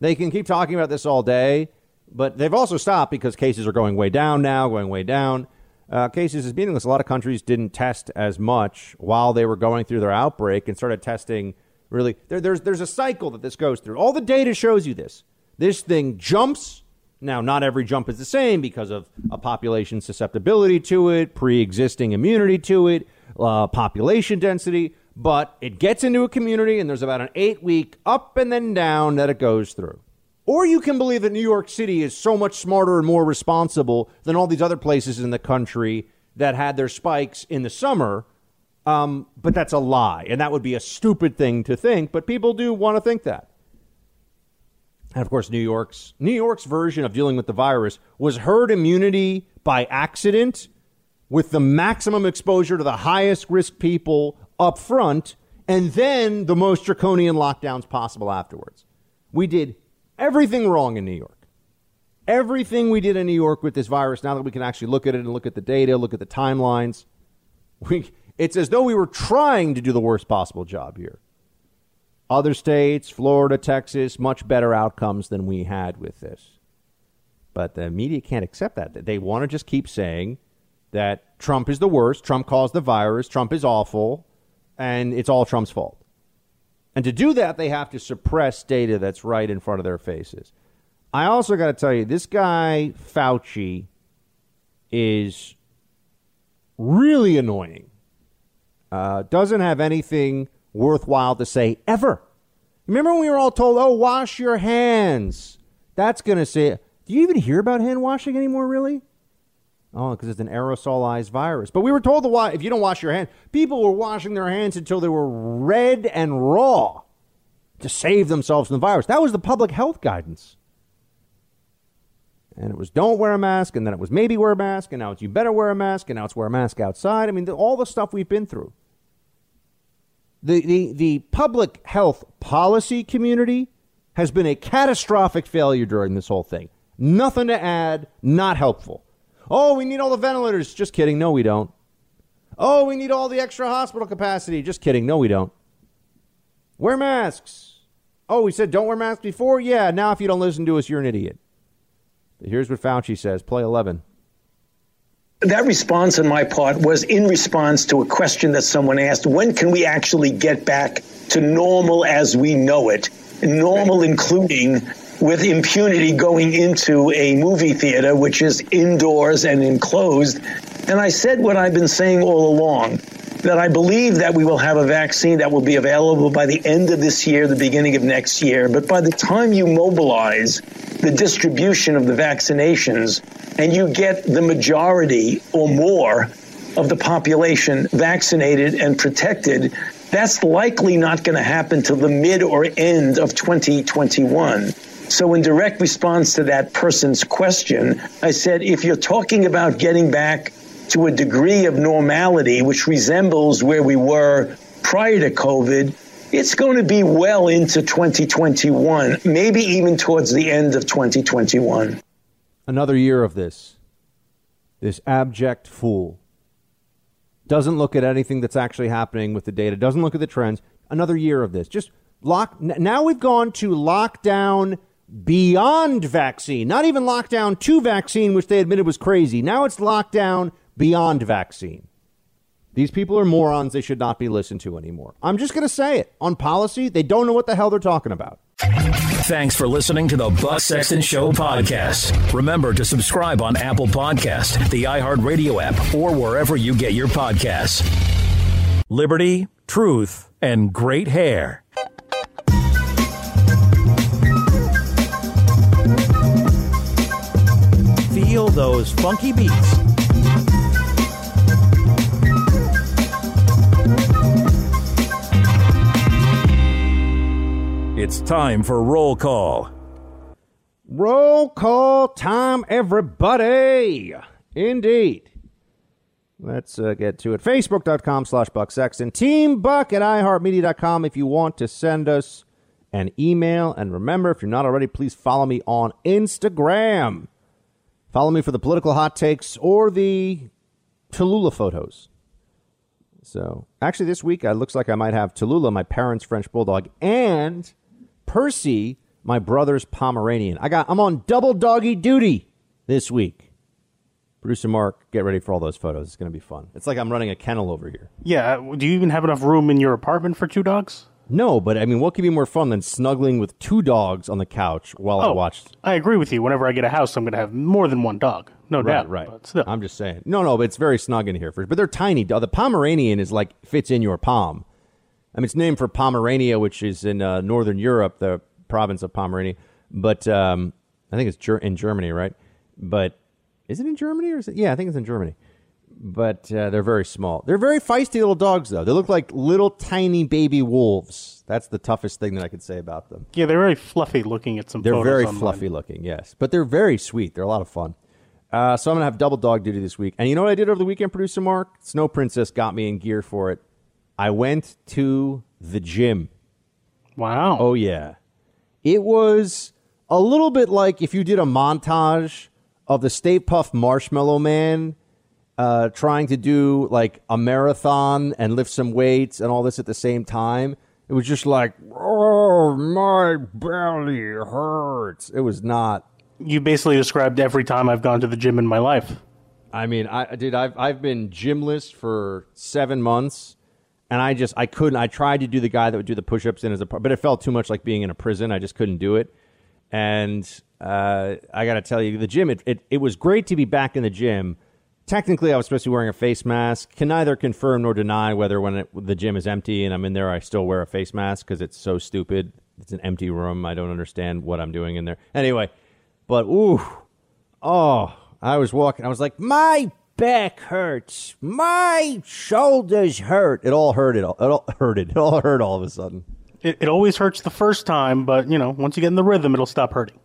They can keep talking about this all day, but they've also stopped because cases are going way down now, going way down. Uh, cases is meaningless. A lot of countries didn't test as much while they were going through their outbreak and started testing. Really, there, there's there's a cycle that this goes through. All the data shows you this. This thing jumps now, not every jump is the same because of a population susceptibility to it, pre existing immunity to it, uh, population density, but it gets into a community and there's about an eight week up and then down that it goes through. Or you can believe that New York City is so much smarter and more responsible than all these other places in the country that had their spikes in the summer. Um, but that's a lie. And that would be a stupid thing to think, but people do want to think that. And of course, New York's New York's version of dealing with the virus was herd immunity by accident with the maximum exposure to the highest risk people up front and then the most draconian lockdowns possible afterwards. We did everything wrong in New York. Everything we did in New York with this virus, now that we can actually look at it and look at the data, look at the timelines, we, it's as though we were trying to do the worst possible job here. Other states, Florida, Texas, much better outcomes than we had with this. But the media can't accept that. They want to just keep saying that Trump is the worst, Trump caused the virus, Trump is awful, and it's all Trump's fault. And to do that, they have to suppress data that's right in front of their faces. I also got to tell you, this guy, Fauci, is really annoying. Uh, doesn't have anything worthwhile to say ever. Remember when we were all told, oh, wash your hands? That's going to say, do you even hear about hand washing anymore, really? Oh, because it's an aerosolized virus. But we were told to wash, if you don't wash your hands, people were washing their hands until they were red and raw to save themselves from the virus. That was the public health guidance. And it was don't wear a mask, and then it was maybe wear a mask, and now it's you better wear a mask, and now it's wear a mask outside. I mean, all the stuff we've been through the, the, the public health policy community has been a catastrophic failure during this whole thing. Nothing to add, not helpful. Oh, we need all the ventilators. Just kidding. No, we don't. Oh, we need all the extra hospital capacity. Just kidding. No, we don't. Wear masks. Oh, we said don't wear masks before? Yeah, now if you don't listen to us, you're an idiot. But here's what Fauci says play 11. That response on my part was in response to a question that someone asked when can we actually get back to normal as we know it? Normal, including with impunity going into a movie theater, which is indoors and enclosed. And I said what I've been saying all along that I believe that we will have a vaccine that will be available by the end of this year, the beginning of next year. But by the time you mobilize the distribution of the vaccinations and you get the majority or more of the population vaccinated and protected, that's likely not going to happen till the mid or end of 2021. So, in direct response to that person's question, I said, if you're talking about getting back to a degree of normality which resembles where we were prior to COVID, it's going to be well into 2021, maybe even towards the end of 2021. Another year of this. This abject fool doesn't look at anything that's actually happening with the data, doesn't look at the trends. Another year of this. Just lock. Now we've gone to lockdown beyond vaccine, not even lockdown to vaccine, which they admitted was crazy. Now it's lockdown beyond vaccine. These people are morons. They should not be listened to anymore. I'm just going to say it. On policy, they don't know what the hell they're talking about. Thanks for listening to the Buck Sexton Show podcast. Remember to subscribe on Apple Podcast, the iHeartRadio app, or wherever you get your podcasts. Liberty, truth, and great hair. Feel those funky beats. It's time for roll call. Roll call time, everybody. Indeed. Let's uh, get to it. Facebook.com slash Buck Sexton. Team Buck at iHeartMedia.com if you want to send us an email. And remember, if you're not already, please follow me on Instagram. Follow me for the political hot takes or the Tallulah photos. So, actually, this week, it looks like I might have Tallulah, my parents' French bulldog, and Percy, my brother's Pomeranian. I got. I'm on double doggy duty this week. Producer Mark, get ready for all those photos. It's going to be fun. It's like I'm running a kennel over here. Yeah. Do you even have enough room in your apartment for two dogs? No, but I mean, what could be more fun than snuggling with two dogs on the couch while I Oh, watch? I agree with you. Whenever I get a house, I'm going to have more than one dog. No right, doubt. right. But still. I'm just saying. No, no, but it's very snug in here. For, but they're tiny. The Pomeranian is like fits in your palm. I mean, it's named for Pomerania, which is in uh, northern Europe, the province of Pomerania. But um, I think it's ger- in Germany, right? But is it in Germany or is it? Yeah, I think it's in Germany. But uh, they're very small. They're very feisty little dogs, though. They look like little tiny baby wolves. That's the toughest thing that I could say about them. yeah, they're very fluffy looking at some They're very online. fluffy looking, yes, but they're very sweet. They're a lot of fun. Uh, so I'm gonna have double dog duty this week. And you know what I did over the weekend, producer Mark? Snow Princess got me in gear for it. I went to the gym. Wow. Oh yeah, it was a little bit like if you did a montage of the Stay Puft Marshmallow Man uh, trying to do like a marathon and lift some weights and all this at the same time. It was just like, oh, my belly hurts. It was not. You basically described every time I've gone to the gym in my life. I mean, I dude, I've I've been gymless for seven months, and I just I couldn't. I tried to do the guy that would do the push-ups in as a, but it felt too much like being in a prison. I just couldn't do it, and uh, I got to tell you, the gym. It, it it was great to be back in the gym. Technically, I was supposed to be wearing a face mask. Can neither confirm nor deny whether when it, the gym is empty and I'm in there, I still wear a face mask because it's so stupid. It's an empty room. I don't understand what I'm doing in there. Anyway, but ooh, oh, I was walking. I was like, my back hurts. My shoulders hurt. It all hurt. It all, it all hurted. It all hurt all of a sudden. It, it always hurts the first time, but you know, once you get in the rhythm, it'll stop hurting.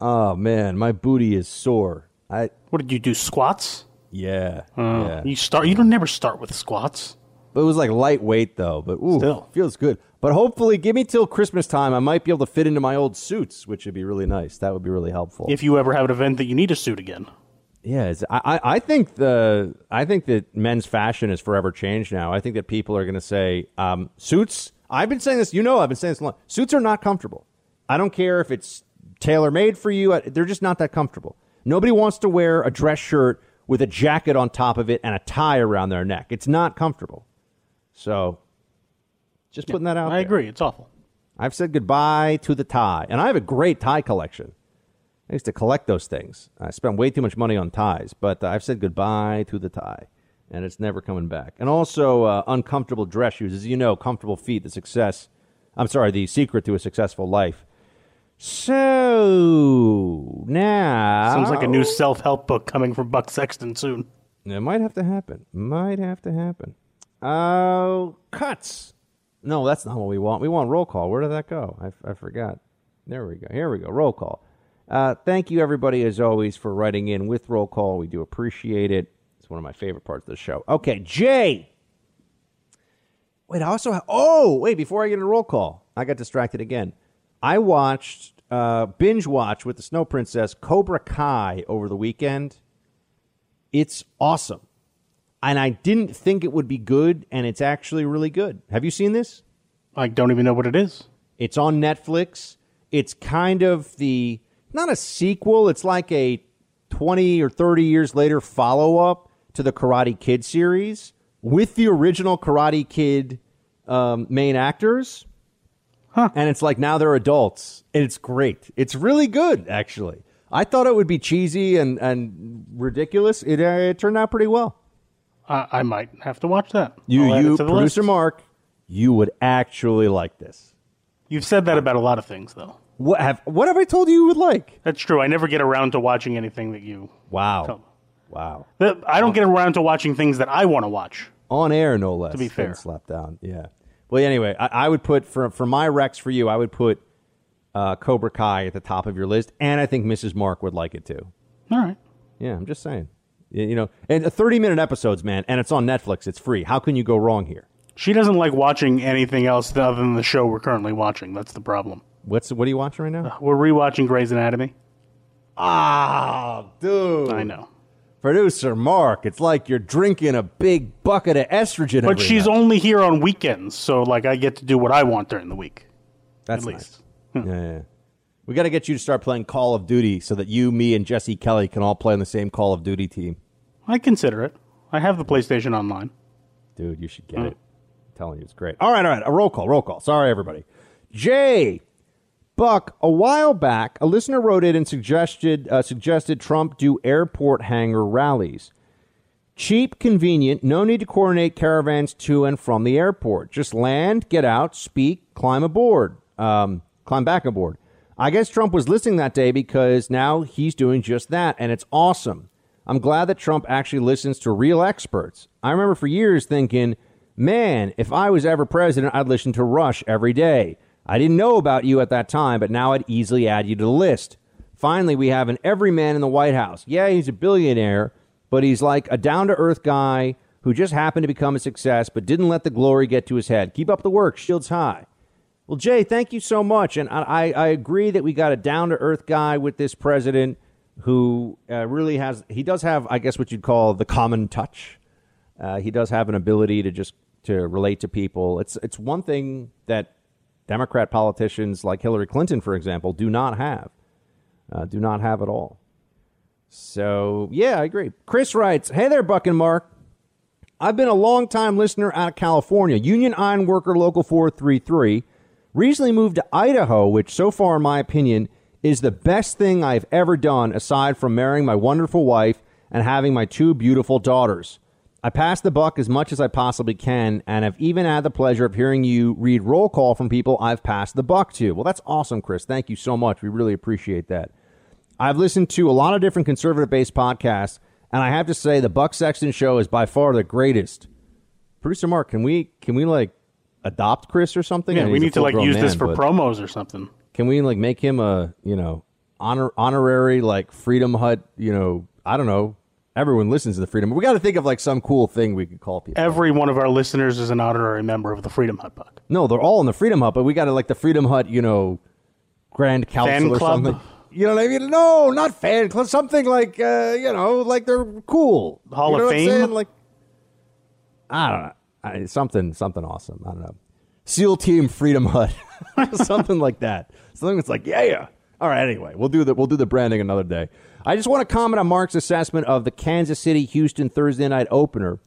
Oh man, my booty is sore. I. What did you do? Squats? Yeah. Uh, yeah. You start. You don't never start with squats. But it was like lightweight though. But ooh, Still. feels good. But hopefully, give me till Christmas time. I might be able to fit into my old suits, which would be really nice. That would be really helpful. If you ever have an event that you need a suit again. Yeah, it's, I, I think the I think that men's fashion is forever changed now. I think that people are going to say um, suits. I've been saying this. You know, I've been saying this a lot. Suits are not comfortable. I don't care if it's tailor made for you. They're just not that comfortable. Nobody wants to wear a dress shirt with a jacket on top of it and a tie around their neck. It's not comfortable. So, just putting that out. I there. agree. It's awful. I've said goodbye to the tie, and I have a great tie collection. I used to collect those things. I spent way too much money on ties, but I've said goodbye to the tie, and it's never coming back. And also, uh, uncomfortable dress shoes. As you know, comfortable feet, the success. I'm sorry, the secret to a successful life. So now Sounds like a new self-help book coming from Buck Sexton soon. It might have to happen. Might have to happen. Oh, cuts. No, that's not what we want. We want roll call. Where did that go? I, I forgot. There we go. Here we go. Roll call. Uh, thank you, everybody, as always, for writing in with roll call. We do appreciate it. It's one of my favorite parts of the show. Okay, Jay. Wait, I also have. Oh, wait, before I get into roll call, I got distracted again. I watched, uh, binge watch with the Snow Princess Cobra Kai over the weekend. It's awesome. And I didn't think it would be good, and it's actually really good. Have you seen this? I don't even know what it is. It's on Netflix. It's kind of the not a sequel, it's like a 20 or 30 years later follow up to the Karate Kid series with the original Karate Kid um, main actors. And it's like now they're adults, and it's great. It's really good, actually. I thought it would be cheesy and, and ridiculous. It, uh, it turned out pretty well. I, I might have to watch that. You, I'll you, producer list. Mark, you would actually like this. You've said that about a lot of things, though. What have what have I told you you would like? That's true. I never get around to watching anything that you. Wow. Tell me. Wow. The- I don't get around to watching things that I want to watch. On air, no less. To be fair. Slapped down. Yeah. Well, anyway, I, I would put for for my Rex for you, I would put uh, Cobra Kai at the top of your list, and I think Mrs. Mark would like it too. All right. Yeah, I'm just saying. Y- You know, and 30 minute episodes, man, and it's on Netflix. It's free. How can you go wrong here? She doesn't like watching anything else other than the show we're currently watching. That's the problem. What's what are you watching right now? Uh, we're rewatching Grey's Anatomy. Ah, dude. I know. Producer Mark, it's like you're drinking a big bucket of estrogen. But she's night. only here on weekends, so like I get to do what I want during the week. That's at nice. Hmm. Yeah, yeah. We got to get you to start playing Call of Duty so that you, me, and Jesse Kelly can all play on the same Call of Duty team. I consider it. I have the PlayStation Online. Dude, you should get hmm. it. I'm telling you, it's great. All right, all right. A roll call, roll call. Sorry, everybody. Jay, Buck, a while back, a listener wrote in and suggested uh, suggested Trump do airport hangar rallies. Cheap, convenient, no need to coordinate caravans to and from the airport. Just land, get out, speak, climb aboard, um, climb back aboard. I guess Trump was listening that day because now he's doing just that, and it's awesome. I'm glad that Trump actually listens to real experts. I remember for years thinking, man, if I was ever president, I'd listen to Rush every day. I didn't know about you at that time, but now I'd easily add you to the list. Finally, we have an everyman in the White House. Yeah, he's a billionaire, but he's like a down to earth guy who just happened to become a success, but didn't let the glory get to his head. Keep up the work, shields high. Well, Jay, thank you so much. And I, I agree that we got a down to earth guy with this president who uh, really has, he does have, I guess, what you'd call the common touch. Uh, he does have an ability to just to relate to people. It's it's one thing that Democrat politicians like Hillary Clinton, for example, do not have. Uh, do not have at all. So yeah, I agree. Chris writes, "Hey there, Buck and Mark. I've been a long time listener out of California, Union Iron Worker Local 433. Recently moved to Idaho, which so far, in my opinion, is the best thing I've ever done aside from marrying my wonderful wife and having my two beautiful daughters. I pass the buck as much as I possibly can, and I've even had the pleasure of hearing you read roll call from people I've passed the buck to. Well, that's awesome, Chris. Thank you so much. We really appreciate that. I've listened to a lot of different conservative based podcasts, and I have to say the Buck Sexton show is by far the greatest. Producer Mark, can we can we like adopt Chris or something? Yeah, I mean, we need to like use this for promos or something. Can we like make him a you know honor honorary like Freedom Hut? You know, I don't know. Everyone listens to the Freedom. We got to think of like some cool thing we could call people. Every one of our listeners is an honorary member of the Freedom Hut Buck. No, they're all in the Freedom Hut, but we got to like the Freedom Hut. You know, Grand Council Fan or club? something. You know what I mean? No, not fan club. Something like uh, you know, like they're cool. Hall You of know I'm Fame? Like I don't know. I, something something awesome. I don't know. SEAL Team Freedom Hut, something like that. Something that's like, yeah, yeah. All right. Anyway, we'll do the we'll do the branding another day. I just want to comment on Mark's assessment of the Kansas City Houston Thursday night opener,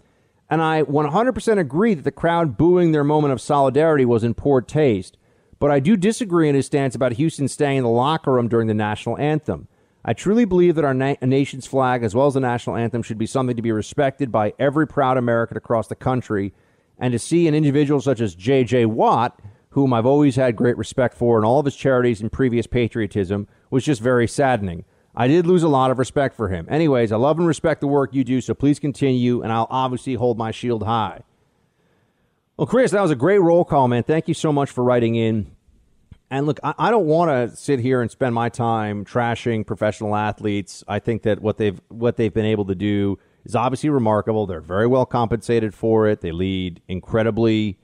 and I 100% agree that the crowd booing their moment of solidarity was in poor taste. But I do disagree in his stance about Houston staying in the locker room during the national anthem. I truly believe that our na- nation's flag, as well as the national anthem, should be something to be respected by every proud American across the country. And to see an individual such as J.J. Watt, whom I've always had great respect for in all of his charities and previous patriotism, was just very saddening. I did lose a lot of respect for him. Anyways, I love and respect the work you do, so please continue, and I'll obviously hold my shield high. Well, Chris, that was a great roll call, man. Thank you so much for writing in. And look, I, I don't want to sit here and spend my time trashing professional athletes. I think that what they've what they've been able to do is obviously remarkable. They're very well compensated for it. They lead incredibly,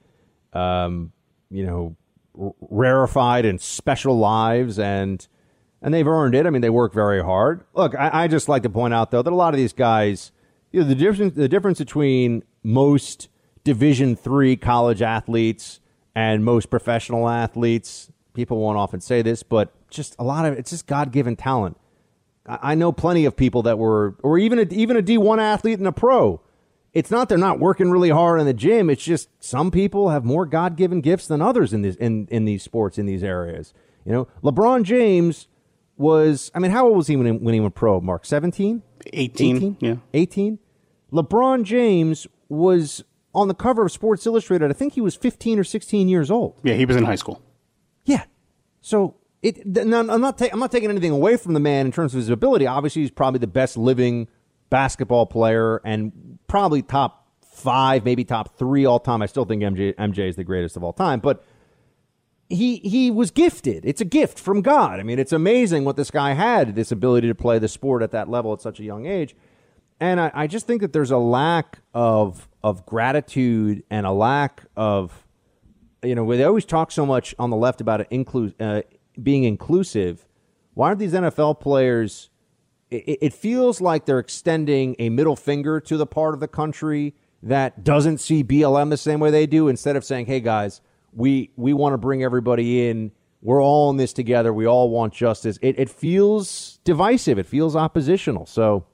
um, you know, r- rarefied and special lives, and and they've earned it. I mean, they work very hard. Look, I, I just like to point out though that a lot of these guys, you know, the difference the difference between most Division three college athletes and most professional athletes. People won't often say this, but just a lot of it's just God given talent. I I know plenty of people that were, or even a, even a D one athlete and a pro. It's not they're not working really hard in the gym. It's just some people have more God given gifts than others in this in in these sports in these areas. You know, LeBron James was. I mean, how old was he when he, when he went pro? Mark 17? 18, yeah. 18. LeBron James was on the cover of Sports Illustrated. I think he was 15 or 16 years old. Yeah, he was in high school. Yeah. So it. No, I'm not. Ta- I'm not taking anything away from the man in terms of his ability. Obviously, he's probably the best living basketball player and probably top five, maybe top three all time. I still think MJ MJ is the greatest of all time, but he he was gifted. It's a gift from God. I mean, it's amazing what this guy had this ability to play the sport at that level at such a young age. And I, I just think that there's a lack of of gratitude and a lack of you know they always talk so much on the left about inclu- uh, being inclusive. Why aren't these NFL players? It, it feels like they're extending a middle finger to the part of the country that doesn't see BLM the same way they do. Instead of saying, "Hey guys, we we want to bring everybody in. We're all in this together. We all want justice." It, it feels divisive. It feels oppositional. So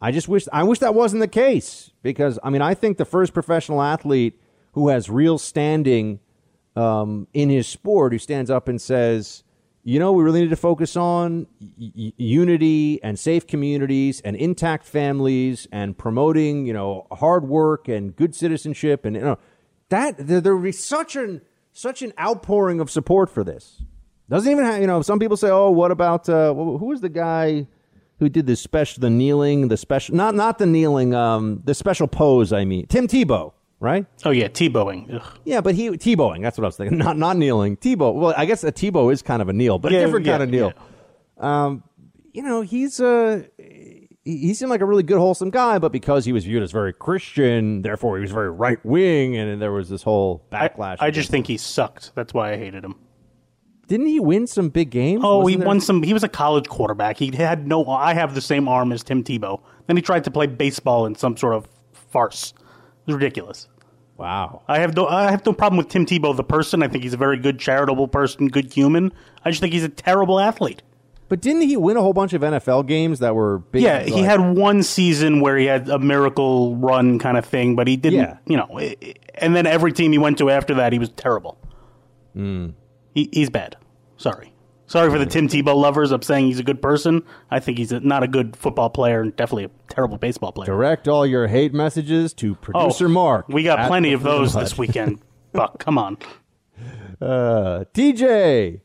I just wish I wish that wasn't the case because I mean I think the first professional athlete who has real standing um, in his sport who stands up and says, you know, we really need to focus on y- unity and safe communities and intact families and promoting, you know, hard work and good citizenship and you know that there, there would be such an such an outpouring of support for this. Doesn't even have, you know, some people say, oh, what about uh, who was the guy? who did the special, the kneeling, the special, not not the kneeling, um, the special pose. I mean, Tim Tebow, right? Oh yeah, Tebowing. Ugh. Yeah, but he Tebowing. That's what I was thinking. Not not kneeling. Tebow. Well, I guess a Tebow is kind of a kneel, but Yeah, a different yeah, kind of kneel. Um, you know, he's uh, he seemed like a really good, wholesome guy, but because he was viewed as very Christian, therefore he was very right wing, and there was this whole backlash. I just think he sucked. That's why I hated him. Didn't he win some big games? Oh, Wasn't he there- won some. He was a college quarterback. He had no. I have the same arm as Tim Tebow. Then he tried to play baseball in some sort of farce. It was ridiculous. Wow. I have no. I have no problem with Tim Tebow the person. I think he's a very good, charitable person, good human. I just think he's a terrible athlete. But didn't he win a whole bunch of NFL games that were big? yeah, he like- had one season where he had a miracle run kind of thing, but he didn't. Yeah. You know, and then every team he went to after that, he was terrible. Mm. He, he's bad. Sorry. Sorry for the Tim Tebow lovers. I'm saying he's a good person. I think he's a, not a good football player and definitely a terrible baseball player. Direct all your hate messages to producer Oh, Mark. We got plenty of those this weekend. Buck, come on. Uh, TJ,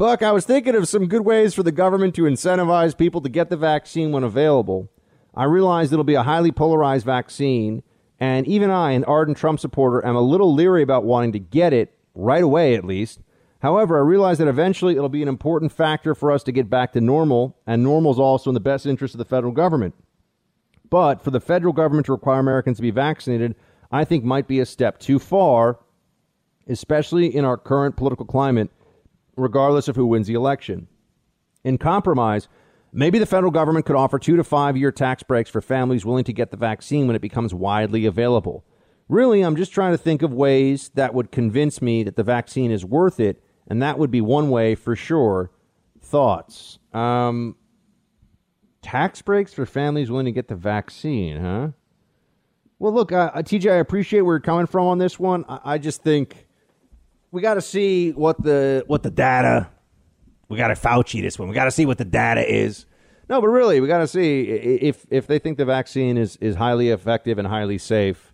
Buck, I was thinking of some good ways for the government to incentivize people to get the vaccine when available. I realize it'll be a highly polarized vaccine, and even I, an ardent Trump supporter, am a little leery about wanting to get it right away, at least. However, I realize that eventually it'll be an important factor for us to get back to normal, and normal is also in the best interest of the federal government. But for the federal government to require Americans to be vaccinated, I think might be a step too far, especially in our current political climate, regardless of who wins the election. In compromise, maybe the federal government could offer two to five year tax breaks for families willing to get the vaccine when it becomes widely available. Really, I'm just trying to think of ways that would convince me that the vaccine is worth it, and that would be one way for sure. Thoughts? Um, tax breaks for families willing to get the vaccine, huh? Well, look, uh, TJ, I appreciate where you're coming from on this one. I, I just think we got to see what the what the data. We got to Fauci this one. We got to see what the data is. No, but really, we got to see if if they think the vaccine is is highly effective and highly safe.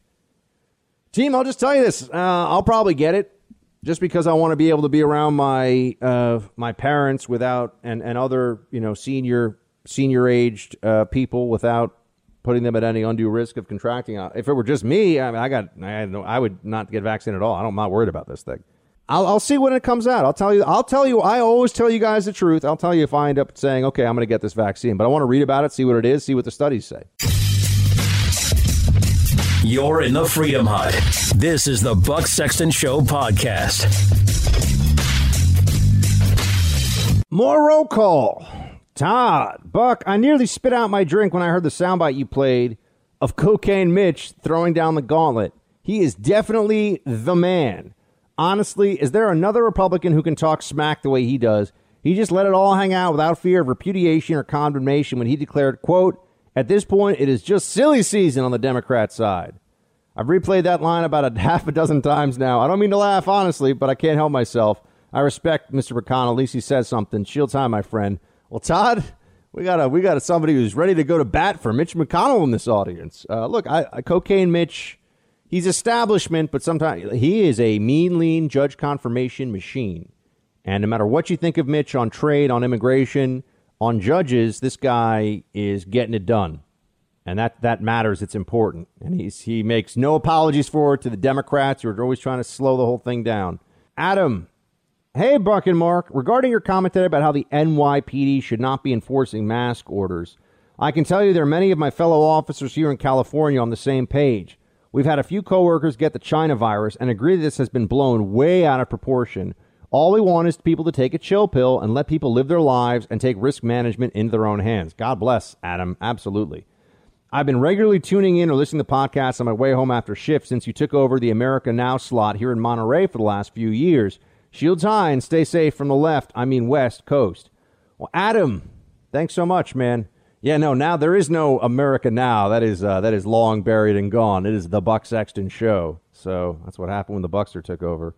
Team, I'll just tell you this: uh, I'll probably get it just because I want to be able to be around my uh, my parents without and and other you know senior senior aged uh, people without putting them at any undue risk of contracting. Uh, If it were just me, I mean, I got I no, I would not get vaccinated at all. I'm not worried about this thing. I'll, I'll see when it comes out. I'll tell you. I'll tell you. I always tell you guys the truth. I'll tell you if I end up saying, okay, I'm going to get this vaccine, but I want to read about it, see what it is, see what the studies say. You're in the Freedom Hut. This is the Buck Sexton Show podcast. More roll call. Todd, Buck, I nearly spit out my drink when I heard the soundbite you played of Cocaine Mitch throwing down the gauntlet. He is definitely the man. Honestly, is there another Republican who can talk smack the way he does? He just let it all hang out without fear of repudiation or condemnation when he declared, quote, at this point, it is just silly season on the Democrat side. I've replayed that line about a half a dozen times now. I don't mean to laugh, honestly, but I can't help myself. I respect Mr. McConnell. At least he says something. Shield time, my friend. Well, Todd, we got a we got a, somebody who's ready to go to bat for Mitch McConnell in this audience. Uh, look, I, I, cocaine Mitch, he's establishment, but sometimes he is a mean, lean judge confirmation machine. And no matter what you think of Mitch on trade, on immigration, on judges, this guy is getting it done. And that, that matters. It's important. And he's, he makes no apologies for it to the Democrats who are always trying to slow the whole thing down. Adam, hey, Buck and Mark, regarding your comment today about how the NYPD should not be enforcing mask orders, I can tell you there are many of my fellow officers here in California on the same page. We've had a few coworkers get the China virus and agree that this has been blown way out of proportion. All we want is people to take a chill pill and let people live their lives and take risk management into their own hands. God bless, Adam. Absolutely. I've been regularly tuning in or listening to podcasts on my way home after shift since you took over the America Now slot here in Monterey for the last few years. Shields high and stay safe from the left, I mean West Coast. Well, Adam, thanks so much, man. Yeah, no, now there is no America Now. That is uh, that is long buried and gone. It is the Buck Sexton show. So that's what happened when the Buckster took over.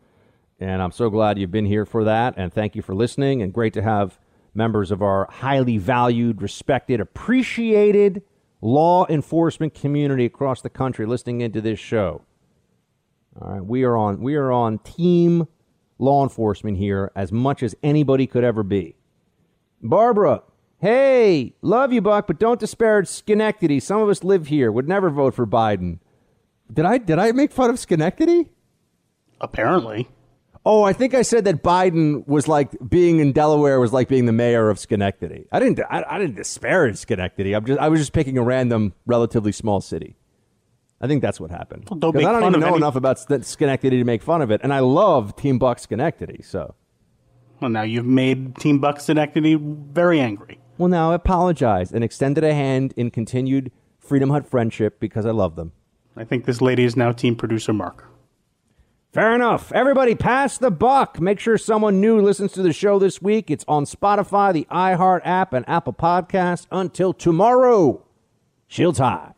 And I'm so glad you've been here for that. And thank you for listening. And great to have members of our highly valued, respected, appreciated law enforcement community across the country listening into this show. All right, we are on we are on team law enforcement here as much as anybody could ever be. Barbara, hey, love you, Buck, but don't disparage Schenectady. Some of us live here. Would never vote for Biden. Did I did I make fun of Schenectady? Apparently. Oh, I think I said that Biden was like being in Delaware was like being the mayor of Schenectady. I didn't. I, I didn't disparage Schenectady. I'm just. I was just picking a random, relatively small city. I think that's what happened. Well, don't make I don't fun even know any- enough about Schenectady to make fun of it, and I love Team Buck Schenectady. So, Well, now you've made Team Buck Schenectady very angry. Well, now I apologize and extended a hand in continued Freedom Hut friendship because I love them. I think this lady is now Team Producer Mark. Fair enough. Everybody, pass the buck. Make sure someone new listens to the show this week. It's on Spotify, the iHeart app, and Apple Podcasts. Until tomorrow, shields high.